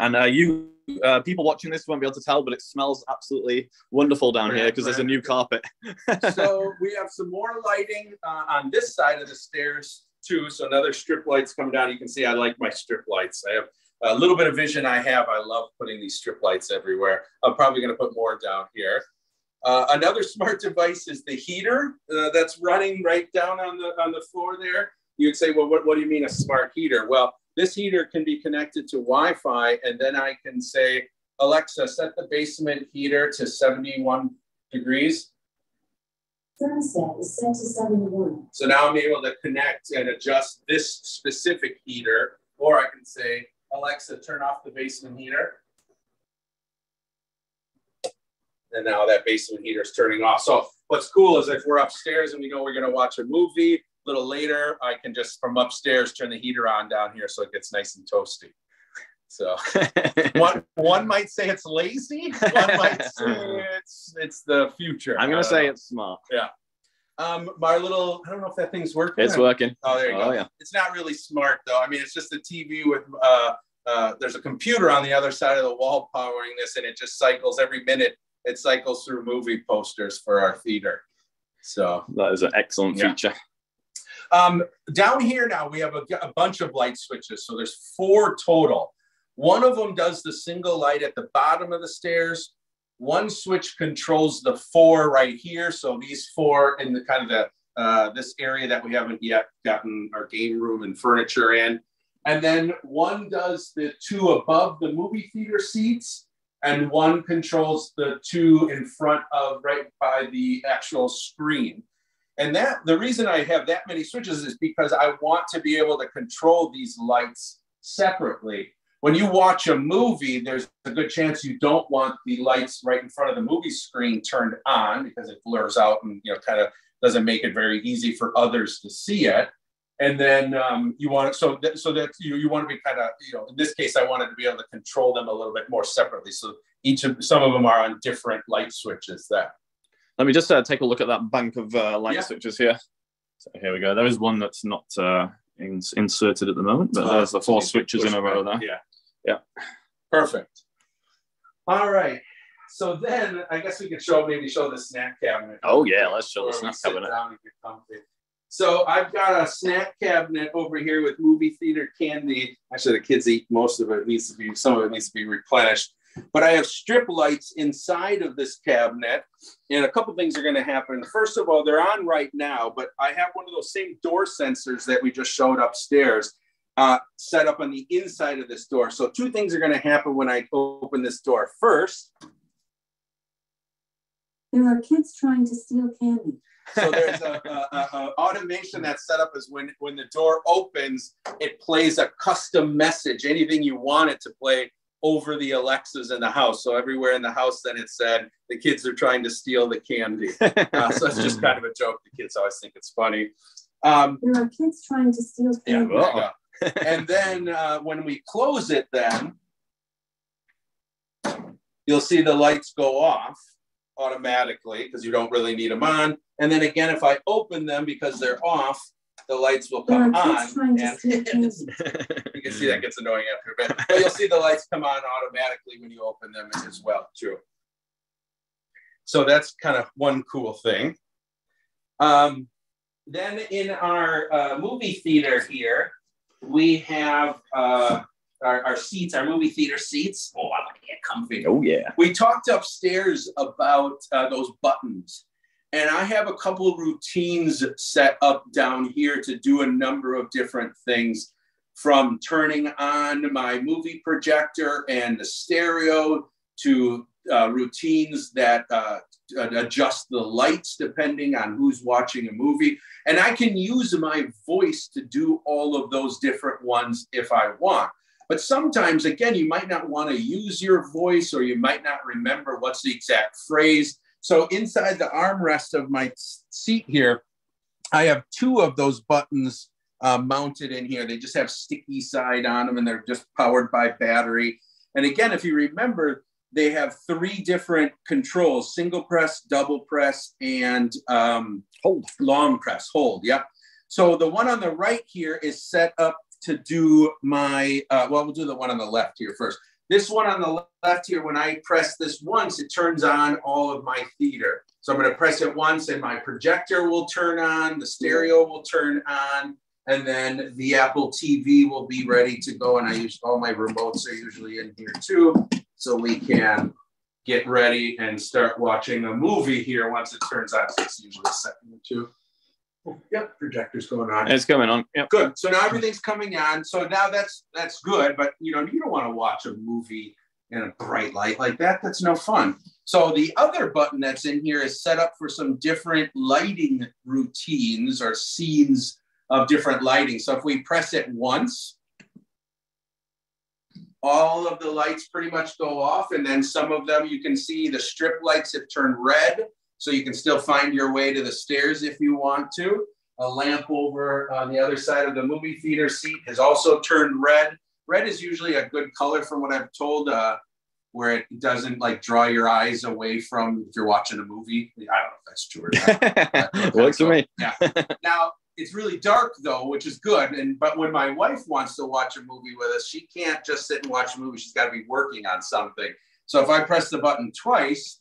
And uh, you uh, people watching this won't be able to tell, but it smells absolutely wonderful down here because there's a new carpet. so we have some more lighting uh, on this side of the stairs too. So another strip lights coming down. You can see I like my strip lights. I have a little bit of vision I have. I love putting these strip lights everywhere. I'm probably going to put more down here. Uh, another smart device is the heater uh, that's running right down on the on the floor there. You'd say, well, what, what do you mean a smart heater? Well, this heater can be connected to Wi-Fi, and then I can say, Alexa, set the basement heater to 71 degrees. Thermostat is set to 71. So now I'm able to connect and adjust this specific heater, or I can say, Alexa, turn off the basement heater. And now that basement heater is turning off. So what's cool is if we're upstairs and we know we're going to watch a movie, a little later, I can just from upstairs turn the heater on down here so it gets nice and toasty. So one one might say it's lazy, one might say it's it's the future. I'm gonna say it's smart. Yeah. Um, my little, I don't know if that thing's working. It's working. Oh, there you Oh, go. yeah. It's not really smart though. I mean, it's just a TV with, uh, uh, there's a computer on the other side of the wall powering this, and it just cycles every minute. It cycles through movie posters for our theater. So That is an excellent Yeah. feature. um, down here now we have a, a bunch of light switches. So there's four total. One of them does the single light at the bottom of the stairs. One switch controls the four right here. So these four in the kind of the uh, this area that we haven't yet gotten our game room and furniture in. And then one does the two above the movie theater seats, and one controls the two in front of right by the actual screen. And that the reason I have that many switches is because I want to be able to control these lights separately. When you watch a movie, there's a good chance you don't want the lights right in front of the movie screen turned on because it blurs out and you know kind of doesn't make it very easy for others to see it. And then um, you want so that so that you, you want to be kind of you know in this case I wanted to be able to control them a little bit more separately. So each of some of them are on different light switches there. Let me just uh, take a look at that bank of uh, light Yeah. switches here. So here we go. There is one that's not uh, in- inserted at the moment, but Uh, there's the four switches in a row there. Yeah. Yeah. Perfect. All right. So then I guess we could show maybe show the snack cabinet. Oh yeah, let's show the snack cabinet. down and get comfy. So I've got a snack cabinet over here with movie theater candy. Actually, the kids eat most of it. it needs to be some of it needs to be replenished. But I have strip lights inside of this cabinet, and a couple things are going to happen. First of all, they're on right now, but I have one of those same door sensors that we just showed upstairs uh, set up on the inside of this door. So two things are going to happen when I open this door. First, There are kids trying to steal candy. So there's a, a, a- a automation that's set up as when when the door opens, it plays a custom message, anything you want it to play over the Alexas in the house. So everywhere in the house, then it said the kids are trying to steal the candy. Uh, so it's just kind of a joke. The kids always think it's funny. Um, There are kids trying to steal candy. there you go. And then uh, when we close it, then you'll see the lights go off automatically because you don't really need them on. And then again, if I open them because they're off, the lights will come on. And you can see that gets annoying after a bit. But you'll see the lights come on automatically when you open them as well, too. So that's kind of one cool thing. Um, then in our uh, movie theater here, we have uh, our, our seats, our movie theater seats. Oh, I want to get comfy. Oh yeah. We talked upstairs about uh, those buttons, and I have a couple of routines set up down here to do a number of different things from turning on my movie projector and the stereo to uh, routines that uh, adjust the lights depending on who's watching a movie. And I can use my voice to do all of those different ones if I want. But sometimes, again, you might not want to use your voice or you might not remember what's the exact phrase. So inside the armrest of my seat here, I have two of those buttons uh, mounted in here. They just have sticky side on them and they're just powered by battery. And again, if you remember, they have three different controls single press, double press, and um, Hold. long press, hold. Yep. So the one on the right here is set up to do my, uh, well, we'll do the one on the left here first. This one on the left here, when I press this once, it turns on all of my theater. So I'm going to press it once and my projector will turn on, the stereo will turn on, and then the Apple TV will be ready to go. And I use all my remotes are usually in here too. So we can get ready and start watching a movie here once it turns on. So it's usually a second or two. Oh, yep, projector's going on. It's going on. Yep. Good. So now everything's coming on. So now that's that's good. But you know, you don't want to watch a movie in a bright light like that. That's no fun. So the other button that's in here is set up for some different lighting routines or scenes of different lighting. So if we press it once, all of the lights pretty much go off, and then some of them you can see the strip lights have turned red, so you can still find your way to the stairs if you want to. A lamp over on the other side of the movie theater seat has also turned red. Red is usually a good color from what I've told, uh, where it doesn't like draw your eyes away from if you're watching a movie. I don't know if that's true or not. Works for me. Yeah. Now it's really dark though, which is good. And but when my wife wants to watch a movie with us, she can't just sit and watch a movie. She's got to be working on something. So if I press the button twice,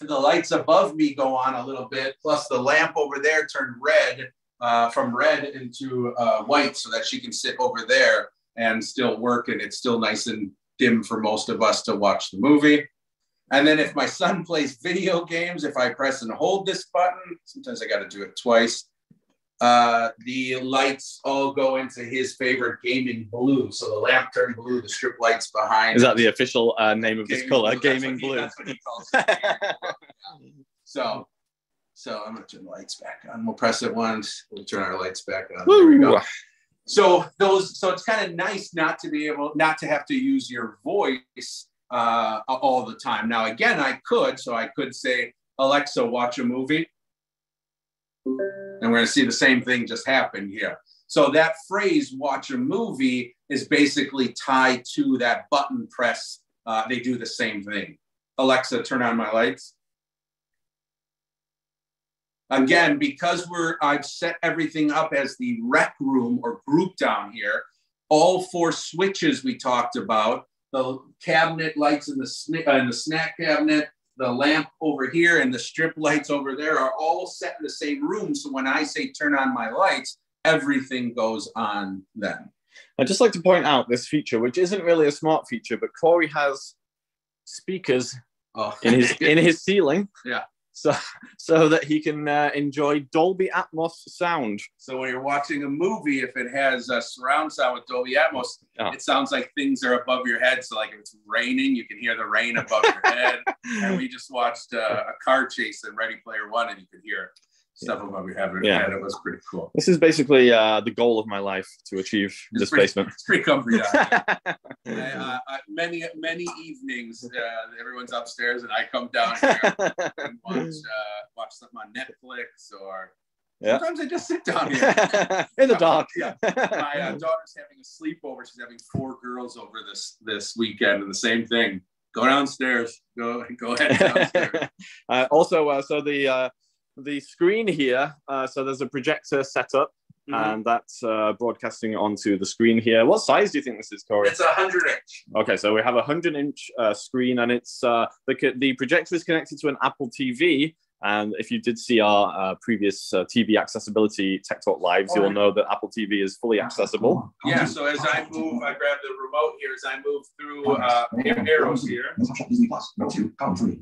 the lights above me go on a little bit, plus the lamp over there turned red uh, from red into uh, white, so that she can sit over there and still work, and it's still nice and dim for most of us to watch the movie. And then if my son plays video games, if I press and hold this button, sometimes I got to do it twice. Uh, the lights all go into his favorite gaming blue. So the lamp turned blue, the strip lights behind. Is that the official uh, name of this color? blue, that's Gaming blue. that's what he calls it. so, so I'm gonna turn the lights back on. We'll press it once. We'll turn our lights back on. There we go. So those, so it's kind of nice not to be able, not to have to use your voice uh, all the time. Now, again, I could, so I could say, Alexa, watch a movie, and we're gonna see the same thing just happen here. So that phrase, watch a movie, is basically tied to that button press. Uh, they do the same thing. Alexa, turn on my lights. Again, because we're I've set everything up as the rec room or group down here, all four switches we talked about, the cabinet lights in the, sn- uh, in the snack cabinet, the lamp over here, and the strip lights over there are all set in the same room. So when I say turn on my lights, everything goes on then. I'd just like to point out this feature, which isn't really a smart feature, but Corey has speakers Oh, in his in his ceiling. Yeah. So so that he can uh, enjoy Dolby Atmos sound. So when you're watching a movie, if it has a surround sound with Dolby Atmos, Oh. it sounds like things are above your head. So like if it's raining, you can hear the rain above your head. And we just watched uh, a car chase in Ready Player One, and you could hear stuff above your head. Yeah. And it was pretty cool. This is basically uh, the goal of my life to achieve It's this pretty- basement. It's pretty comfy down here. uh, uh, many many evenings, uh, everyone's upstairs, and I come down here and watch uh, watch something on Netflix, or Yeah. sometimes I just sit down here. in the dark. Yeah. my uh, daughter's having a sleepover. She's having four girls over this this weekend, and the same thing. Go downstairs. Go go ahead downstairs. uh, also, uh, so the uh, the screen here. Uh, so there's a projector set up, Mhm. and that's uh, broadcasting onto the screen here. What size do you think this is, Corey? It's a hundred inch. Okay, so we have a hundred inch uh, screen, and it's uh, the the projector is connected to an Apple TV. And if you did see our uh, previous uh, TV accessibility Tech Talk lives, you'll know that Apple TV is fully accessible. Yeah. So as I move, I grab the remote here. As I move through uh, arrows here. Microsoft Disney Plus, row two, column three.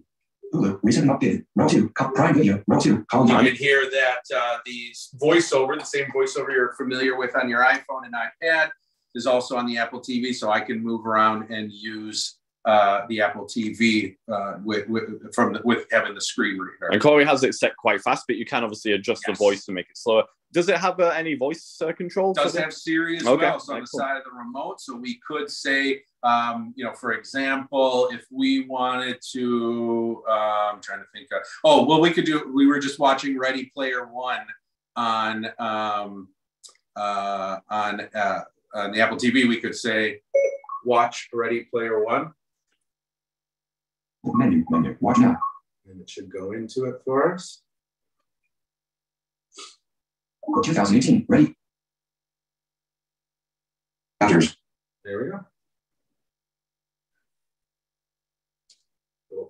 Hulu, recently updated, row two, Prime Video, row two, column You can hear that uh, the voiceover, the same voiceover you're familiar with on your iPhone and iPad, is also on the Apple TV. So I can move around and use uh, the Apple TV uh, with, with from the, with having the screen reader. And Corey has it set quite fast, but you can obviously adjust Yes. the voice to make it slower. Does it have uh, any voice uh, control? It does for have Siri as Okay, well. So on the excellent. side of the remote, so we could say, um, you know, for example, if we wanted to, uh, I'm trying to think. Of, oh, well, we could do. We were just watching Ready Player One on um, uh, on uh, on the Apple TV. We could say, watch Ready Player One, Menu, menu, watch now. and it should go into it for us. 2018, ready. Chapters, There we go.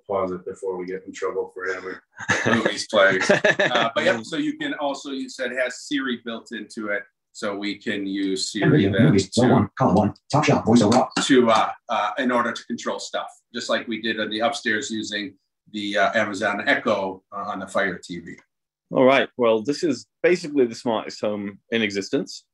Pause it before we get in trouble for having movies playing. Uh, but yeah, so you can also, you said it has Siri built into it. So we can use Prime Siri Video, then movies, to, one, column one, top shot, voiceover to uh, uh, in order to control stuff, just like we did on the upstairs using the uh, Amazon Echo uh, on the Fire TV. All right. Well, this is basically the smartest home in existence.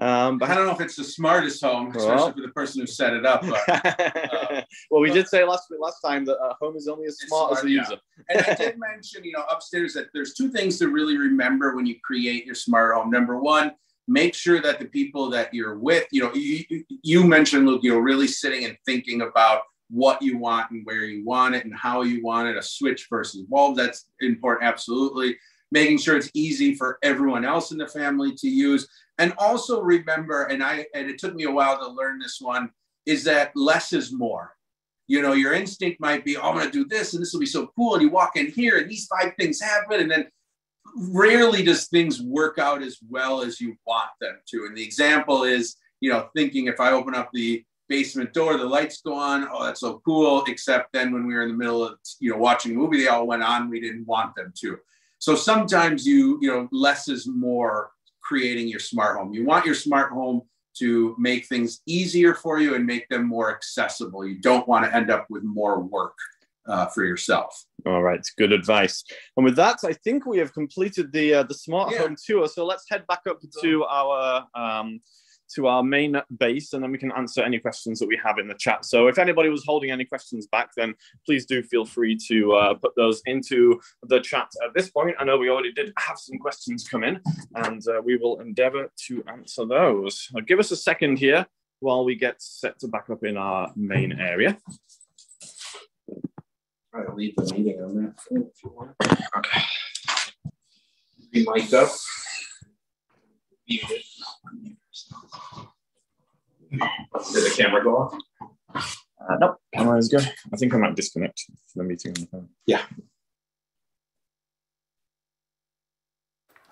Um, But I don't know if it's the smartest home, especially Well. for the person who set it up. But well, we did say last last time that a home is only as smart as the yeah. user. and I did mention, you know, upstairs that there's two things to really remember when you create your smart home. Number one, make sure that the people that you're with, you know, you, you- mentioned, Luke, you know, really sitting and thinking about what you want and where you want it and how you want it, a switch versus bulb. That's important, absolutely. Making sure it's easy for everyone else in the family to use. And also remember, and I and it took me a while to learn this one, is that less is more you know, your instinct might be, oh, I'm to do this and this will be so cool. And you walk in here and these five things happen. And then rarely does things work out as well as you want them to. And the example is, you know, thinking if I open up the basement door, the lights go on. Oh, that's so cool. Except then when we were in the middle of, you know, watching a movie, they all went on. We didn't want them to. So sometimes you, you know, less is more creating your smart home. You want your smart home to make things easier for you and make them more accessible. You don't want to end up with more work uh, for yourself. All right, good advice. And with that, I think we have completed the uh, the smart Yeah. home tour. So let's head back up to our um, to our main base, and then we can answer any questions that we have in the chat. So if anybody was holding any questions back, then please do feel free to uh, put those into the chat at this point. I know we already did have some questions come in, and uh, we will endeavour to answer those. Uh, give us a second here while we get set to back up in our main area. Try to leave the meeting on that if you want. Okay. Be mic'd up. Muted. Did the camera go off? Uh, nope, camera is good. I think I might disconnect the meeting on the phone. Yeah.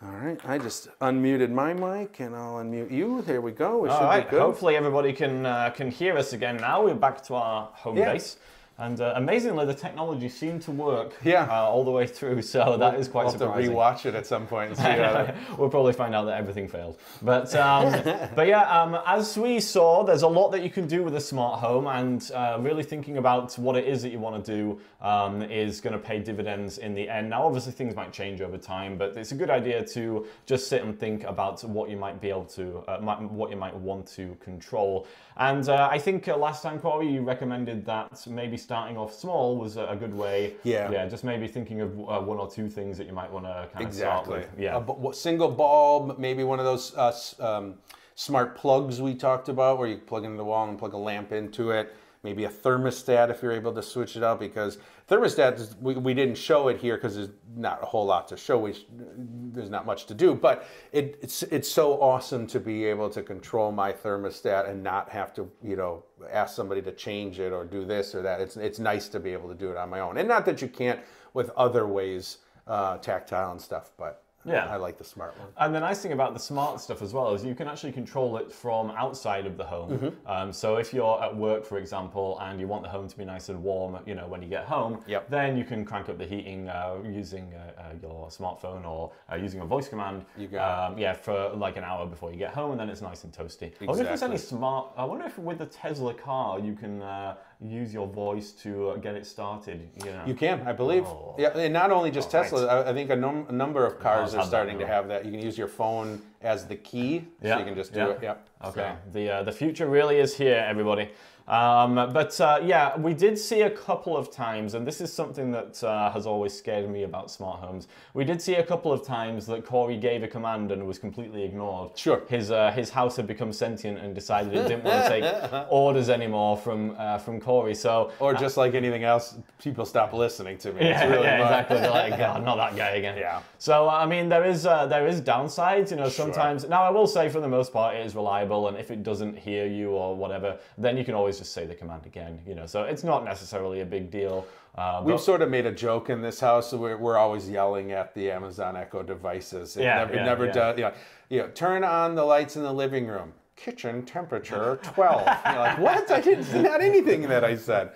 All right, I just unmuted my mic and I'll unmute you. There we go. We All should right. be good. Hopefully everybody can uh, can hear us again now. We're back to our home Yeah. base. And uh, amazingly, the technology seemed to work Yeah. uh, all the way through. So that is quite we'll have surprising. to rewatch it at some point and see how that. we'll probably find out that everything failed. But um, but yeah, um, as we saw, there's a lot that you can do with a smart home, and uh, really thinking about what it is that you want to do um, is going to pay dividends in the end. Now, obviously, things might change over time, but it's a good idea to just sit and think about what you might be able to, uh, might, what you might want to control. And uh, I think uh, last time, Corey, you recommended that maybe starting off small was a, a good way. Yeah. Yeah, just maybe thinking of uh, one or two things that you might want to kind of Exactly. start with. Yeah. A bu- single bulb, maybe one of those uh, um, smart plugs we talked about, where you plug into the wall and plug a lamp into it. Maybe a thermostat if you're able to switch it out, because thermostat we, we didn't show it here because there's not a whole lot to show. We, there's not much to do, but it, it's it's so awesome to be able to control my thermostat and not have to you know ask somebody to change it or do this or that. It's it's nice to be able to do it on my own, and not that you can't with other ways, uh, tactile and stuff, but Yeah. I like the smart one. And the nice thing about the smart stuff as well is you can actually control it from outside of the home. Mm-hmm. Um, so if you're at work, for example, and you want the home to be nice and warm, you know, when you get home, Yep. then you can crank up the heating uh, using uh, uh, your smartphone or uh, using a voice command. You got um, Yeah, for like an hour before you get home, and then it's nice and toasty. I wonder if there's any smart. I wonder if with the Tesla car you can uh, use your voice to uh, get it started. You know. You can, I believe. Oh. Yeah, and not only just right. Tesla. I, I think a, num- a number of cars are starting to have that. You can use your phone as the key, so Yeah, you can just do yeah. it. Yep. Okay, So- the uh, the future really is here, everybody. Um, but uh, yeah, we did see a couple of times, and this is something that uh, has always scared me about smart homes. We did see a couple of times that Corey gave a command and was completely ignored. Sure. His uh, his house had become sentient and decided it didn't want to take orders anymore from uh, from Corey. So Or just like anything else, people stop listening to me. It's yeah, really yeah, exactly. They're like, God, not that guy again. Yeah. So I mean, there is uh, there is downsides. You know, sometimes. Now I will say, for the most part, it is reliable, and if it doesn't hear you or whatever, then you can always just say the command again. You know, so it's not necessarily a big deal. Uh, We've sort of made a joke in this house. We're, we're always yelling at the Amazon Echo devices. It Yeah, never, it yeah, never yeah. does. You know, you know, turn on the lights in the living room. Kitchen temperature 12. You're like, what? I didn't, not anything that I said.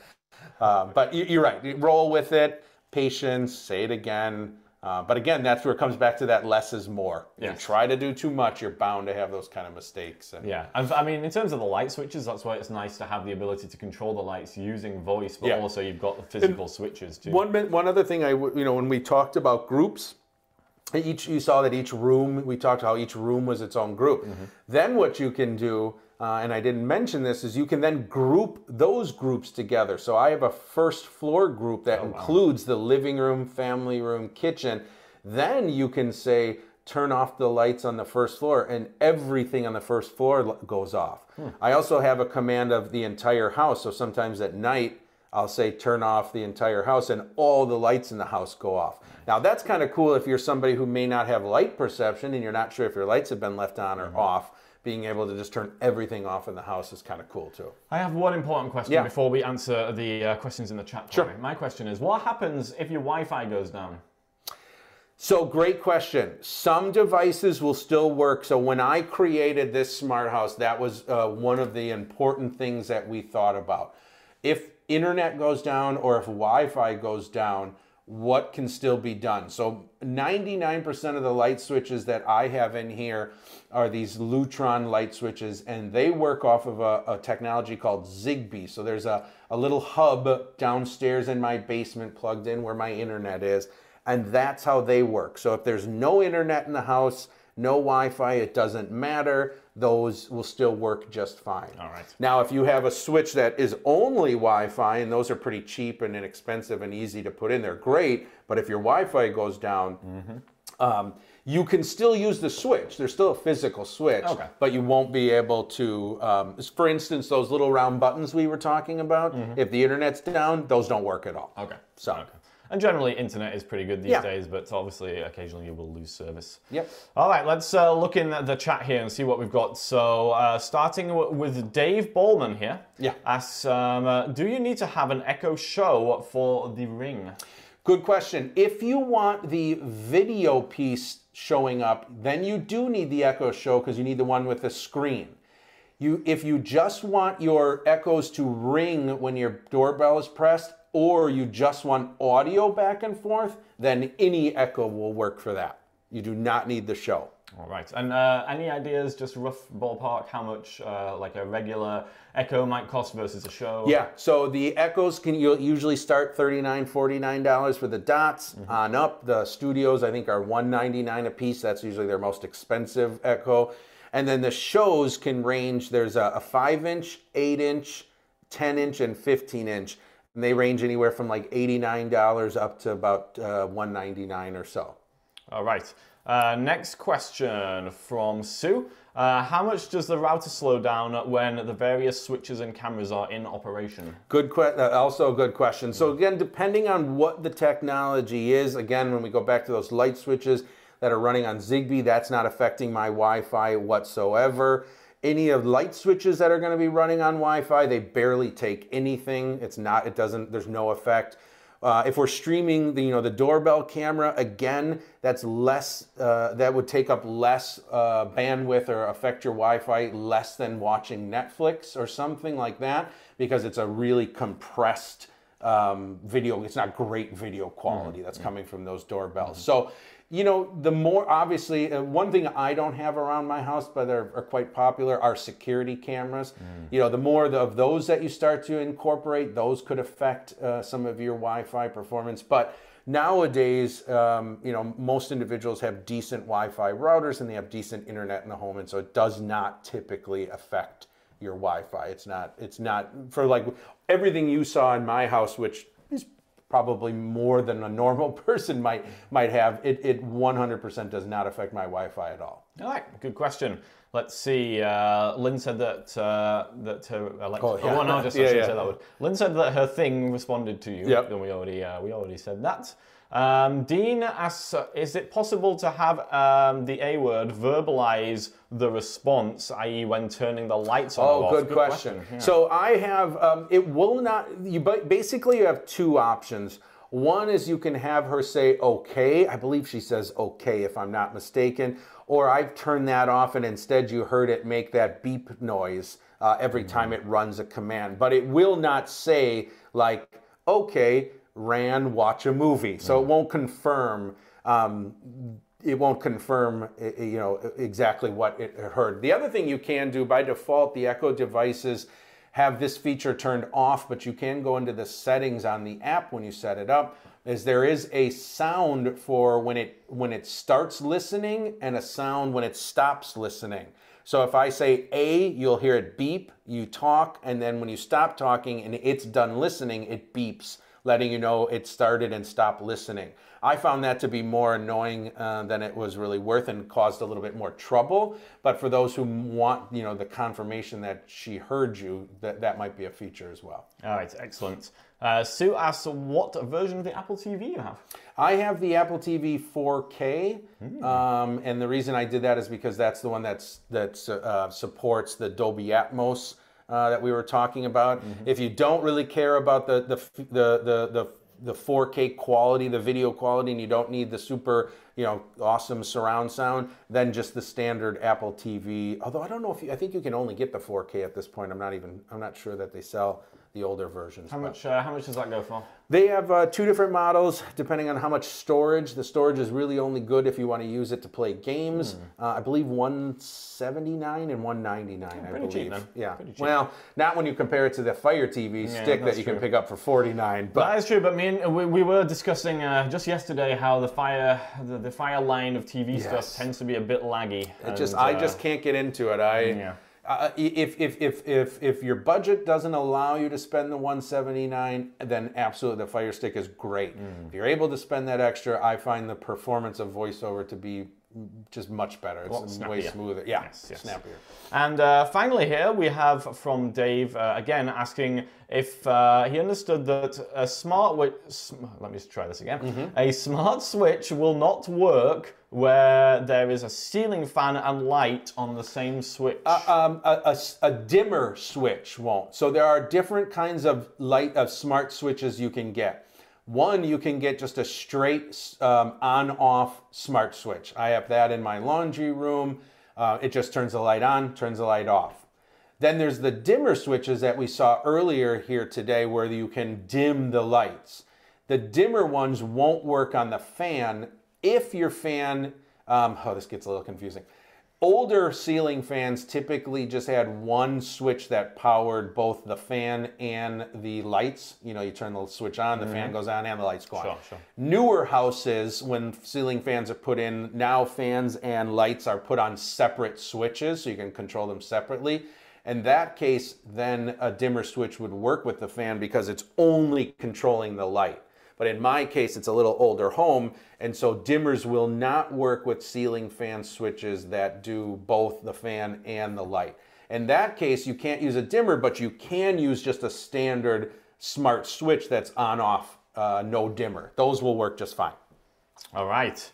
Uh, but you- you're right. You roll with it. Patience. Say it again. Uh, but again, that's where it comes back to that less is more. If You Yes. try to do too much, you're bound to have those kind of mistakes. And Yeah, and I mean, in terms of the light switches, that's why it's nice to have the ability to control the lights using voice, but Yeah. also you've got the physical switches too. One one other thing I w- you know when we talked about groups, each you saw that each room we talked how each room was its own group. Then what you can do, uh, and I didn't mention this, is you can then group those groups together. So I have a first floor group that includes the living room, family room, kitchen. Then you can say turn off the lights on the first floor and everything on the first floor goes off. I also have a command of the entire house. So sometimes at night I'll say turn off the entire house and all the lights in the house go off. Now that's kind of cool if you're somebody who may not have light perception and you're not sure if your lights have been left on or off. Being able to just turn everything off in the house is kind of cool too. I have one important question Yeah. before we answer the uh, questions in the chat. Sure. My question is, what happens if your Wi-Fi goes down? So great question. Some devices will still work. So when I created this smart house, that was uh, one of the important things that we thought about. If internet goes down or if Wi-Fi goes down, what can still be done? So 99% of the light switches that I have in here are these Lutron light switches, and they work off of a, a technology called Zigbee. So there's a, a little hub downstairs in my basement plugged in where my internet is and that's how they work. So if there's no internet in the house, no Wi-Fi, it doesn't matter. Those will still work just fine. All right. Now, if you have a switch that is only Wi-Fi, and those are pretty cheap and inexpensive and easy to put in, they're great. But if your Wi-Fi goes down, um, you can still use the switch. There's still a physical switch, Okay. but you won't be able to. Um, for instance, those little round buttons we were talking about. If the internet's down, those don't work at all. Okay. So. Okay. And generally, internet is pretty good these Yeah. days, but obviously, occasionally you will lose service. Yep. All right, let's uh, look in the chat here and see what we've got. So, uh, starting with Dave Ballman here. Yeah. Asks, um, uh, do you need to have an Echo Show for the Ring? Good question. If you want the video piece showing up, then you do need the Echo Show because you need the one with the screen. You, if you just want your echoes to ring when your doorbell is pressed, or you just want audio back and forth, then any echo will work for that. You do not need the show. All right. And uh, any ideas, just rough ballpark, how much uh, like a regular Echo might cost versus a show? Yeah, so the Echoes can you'll usually start $39, $49 for the dots on up. The studios I think are 199 a piece. That's usually their most expensive Echo. And then the shows can range, there's a, a 5 inch, 8 inch, 10 inch, and 15 inch. And they range anywhere from like $89 up to about uh, 199 or so. All right. Uh, next question from Sue. Uh, how much does the router slow down when the various switches and cameras are in operation? Good que- uh, also a good question. So again, depending on what the technology is, again, when we go back to those light switches that are running on Zigbee, that's not affecting my Wi-Fi whatsoever. Any of light switches that are going to be running on Wi-Fi, they barely take anything. It's not. It doesn't. There's no effect. Uh, if we're streaming the you know the doorbell camera again, that's less. Uh, that would take up less uh, bandwidth or affect your Wi-Fi less than watching Netflix or something like that because it's a really compressed um, video. It's not great video quality that's coming from those doorbells. So, you know, the more obviously, uh, one thing I don't have around my house, but are, are quite popular, are security cameras. You know, the more of those that you start to incorporate, those could affect uh, some of your Wi-Fi performance. But nowadays, um, you know, most individuals have decent Wi-Fi routers and they have decent internet in the home, and so it does not typically affect your Wi-Fi. It's not. It's not for like everything you saw in my house, which probably more than a normal person might might have. It it 100% does not affect my Wi-Fi at all. All right, good question. Let's see. Uh, Lynn said that uh, that her Alexa. Oh, yeah. well, no, just Yeah, yeah. say that word. Lynn said that her thing responded to you. Yep. Then we already uh, we already said that. Um, Dean asks, is it possible to have um, the A word verbalize the response, i.e., when turning the lights on? Oh, off? good, question. Yeah. So I have. Um, it will not. You basically you have two options. One is you can have her say okay. I believe she says okay, if I'm not mistaken. Or I've turned that off, and instead you heard it make that beep noise uh, every time it runs a command. But it will not say like okay, ran, watch a movie. So it mm. won't confirm. Um, it won't confirm, i- i- you know, eh, exactly what it heard. The other thing you can do by default, the Echo devices have this feature turned off, but you can go into the settings on the app when you set it up. Is there is a sound for when it when it starts listening and a sound when it stops listening. So if I say A, you'll hear it beep, you talk, and then when you stop talking and it's done listening, it beeps, letting you know it started and stopped listening. I found that to be more annoying uh, than it was really worth and caused a little bit more trouble. But for those who want, you know, the confirmation that she heard you, that, that might be a feature as well. All right, excellent. Uh, Sue asks what version of the Apple TV you have. I have the Apple TV 4K, um, and the reason I did that is because that's the one that's that's uh, supports the Dolby Atmos uh, that we were talking about. If you don't really care about the the the the, the the 4K quality, the video quality, and you don't need the super, you know, awesome surround sound, then just the standard Apple TV. Although I don't know if you, I think you can only get the 4K at this point. I'm not even, I'm not sure that they sell the older versions. How much? Uh, how much does that go for? they have uh, two different models depending on how much storage. The storage is really only good if you want to use it to play games. Hmm. Uh, I believe 179 and 199. I believe. cheap then. Yeah. Cheap. Well, not when you compare it to the Fire TV Yeah, stick that you true. can pick up for 49. But That is true, but me and we, we were discussing uh, just yesterday how the fire the, the fire line of TV Yes. stuff tends to be a bit laggy. It just and, I uh, just can't get into it. I Yeah. Uh, if, if if if if your budget doesn't allow you to spend the 179, then absolutely the Fire Stick is great. Mm. If you're able to spend that extra, I find the performance of voiceover to be just much better. It's way smoother. Yeah, Yes, yes. snappier. And uh, finally, here we have from Dave uh, again asking if uh, he understood that a smart wi- sm- let me just try this again. Mm-hmm. A smart switch will not work where there is a ceiling fan and light on the same switch. um, a, a a dimmer switch won't. So there are different kinds of light of smart switches you can get. One, you can get just a straight um, on-off smart switch. I have that in my laundry room. Uh, it just turns the light on, turns the light off. Then there's the dimmer switches that we saw earlier here today where you can dim the lights. The dimmer ones won't work on the fan if your fan, um, oh, this gets a little confusing. Older ceiling fans typically just had one switch that powered both the fan and the lights. You know, you turn the switch on, the fan mm-hmm. goes on, and the lights go on. Sure, sure. Newer houses, when ceiling fans are put in, now fans and lights are put on separate switches, so you can control them separately. In that case, then a dimmer switch would work with the fan because it's only controlling the light. But in my case, it's a little older home, and so dimmers will not work with ceiling fan switches that do both the fan and the light. In that case, you can't use a dimmer, but you can use just a standard smart switch that's on off, uh, no dimmer. Those will work just fine. All right.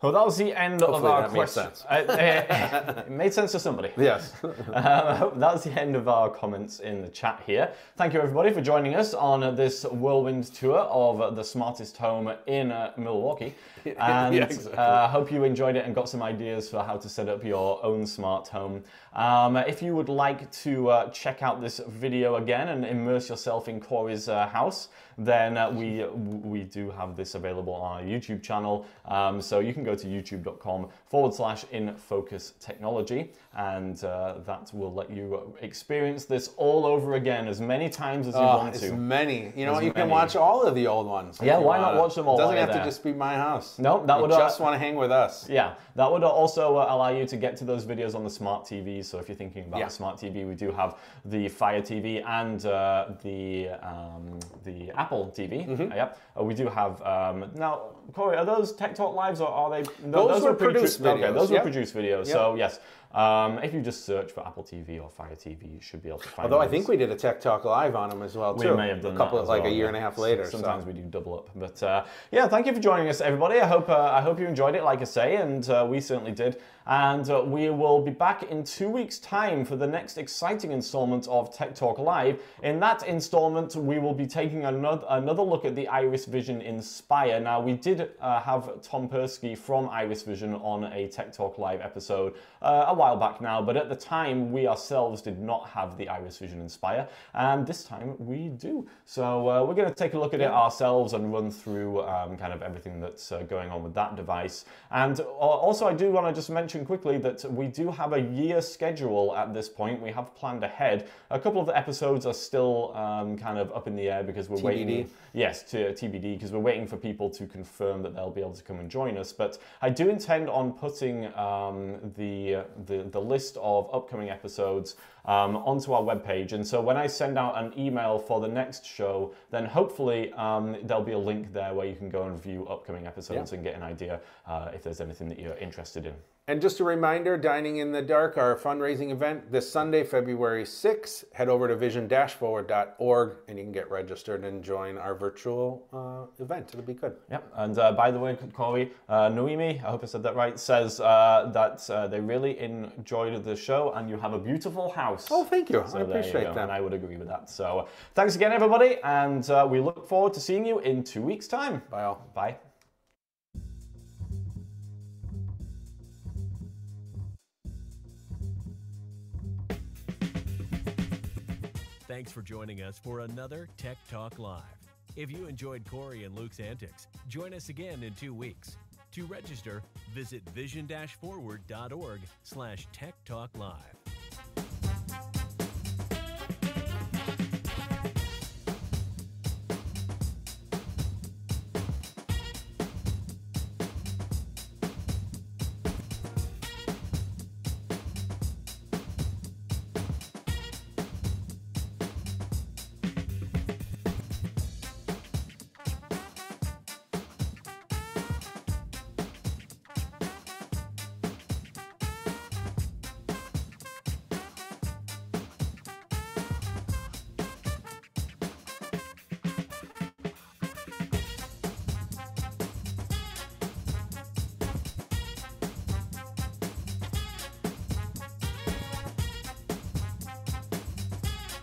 Well, that was the end of our questions. Uh, uh, it made sense to somebody. Yes. Uh, that's the end of our comments in the chat here. Thank you, everybody, for joining us on this whirlwind tour of the smartest home in uh, Milwaukee. And Yeah, exactly. uh, hope you enjoyed it and got some ideas for how to set up your own smart home. Um, if you would like to uh, check out this video again and immerse yourself in Corey's uh, house, then uh, we we do have this available on our YouTube channel. Um, so you can go to youtube.com forward slash in focus technology, and uh, that will let you experience this all over again as many times as you Oh, want to. many. You know, As you can watch all of the old ones. Yeah, why not watch them all It doesn't have you're to just be my house. No, that you would, just uh, want to hang with us. Yeah, that would also uh, allow you to get to those videos on the smart TV. So if you're thinking about Yeah. the smart TV, we do have the Fire TV and uh, the um, the Apple TV. Mm-hmm. Uh, yep, uh, we do have um, now. Corey, are those Tech Talk lives or are they? no, Those were produ- produced Okay, videos, those were produced videos. So yes, um, if you just search for Apple TV or Fire TV, you should be able to find. Them. Although I think we did a Tech Talk live on them as well We too. may have done a couple of like well, a year yeah. and a half later. so. Sometimes we do double up, but uh, yeah, thank you for joining us, everybody. I hope uh, I hope you enjoyed it, like I say, and uh, we certainly did. And uh, we will be back in two weeks' time for the next exciting installment of Tech Talk Live. In that installment, we will be taking another another look at the Iris Vision Inspire. Now, we did uh, have Tom Persky from Iris Vision on a Tech Talk Live episode uh, a while back now, but at the time we ourselves did not have the Iris Vision Inspire, and this time we do. So uh, we're going to take a look at it ourselves and run through um, kind of everything that's uh, going on with that device. And uh, also, I do want to just mention quickly that we do have a year schedule at this point. We have planned ahead. A couple of the episodes are still um, kind of up in the air because we're TBD. waiting. Yes, to TBD because we're waiting for people to confirm that they'll be able to come and join us. But I do intend on putting um, the, the the list of upcoming episodes um, onto our webpage. And so when I send out an email for the next show, then hopefully um, there'll be a link there where you can go and view upcoming episodes and get an idea uh, if there's anything that you're interested in. And just a reminder Dining in the Dark, our fundraising event this Sunday, February 6th. Head over to vision forward.org and you can get registered and join our virtual uh, event. It'll be good. Yep. And uh, by the way, Corey, uh, Noemi, I hope I said that right, says uh, that uh, they really enjoyed the show and you have a beautiful house. Oh, thank you. So I you appreciate go, that. And I would agree with that. So thanks again, everybody. And uh, we look forward to seeing you in two weeks' time. Bye all. Bye. Thanks for joining us for another Tech Talk Live. If you enjoyed Corey and Luke's antics, join us again in two weeks. To register, visit vision-forward.org slash tech talk live.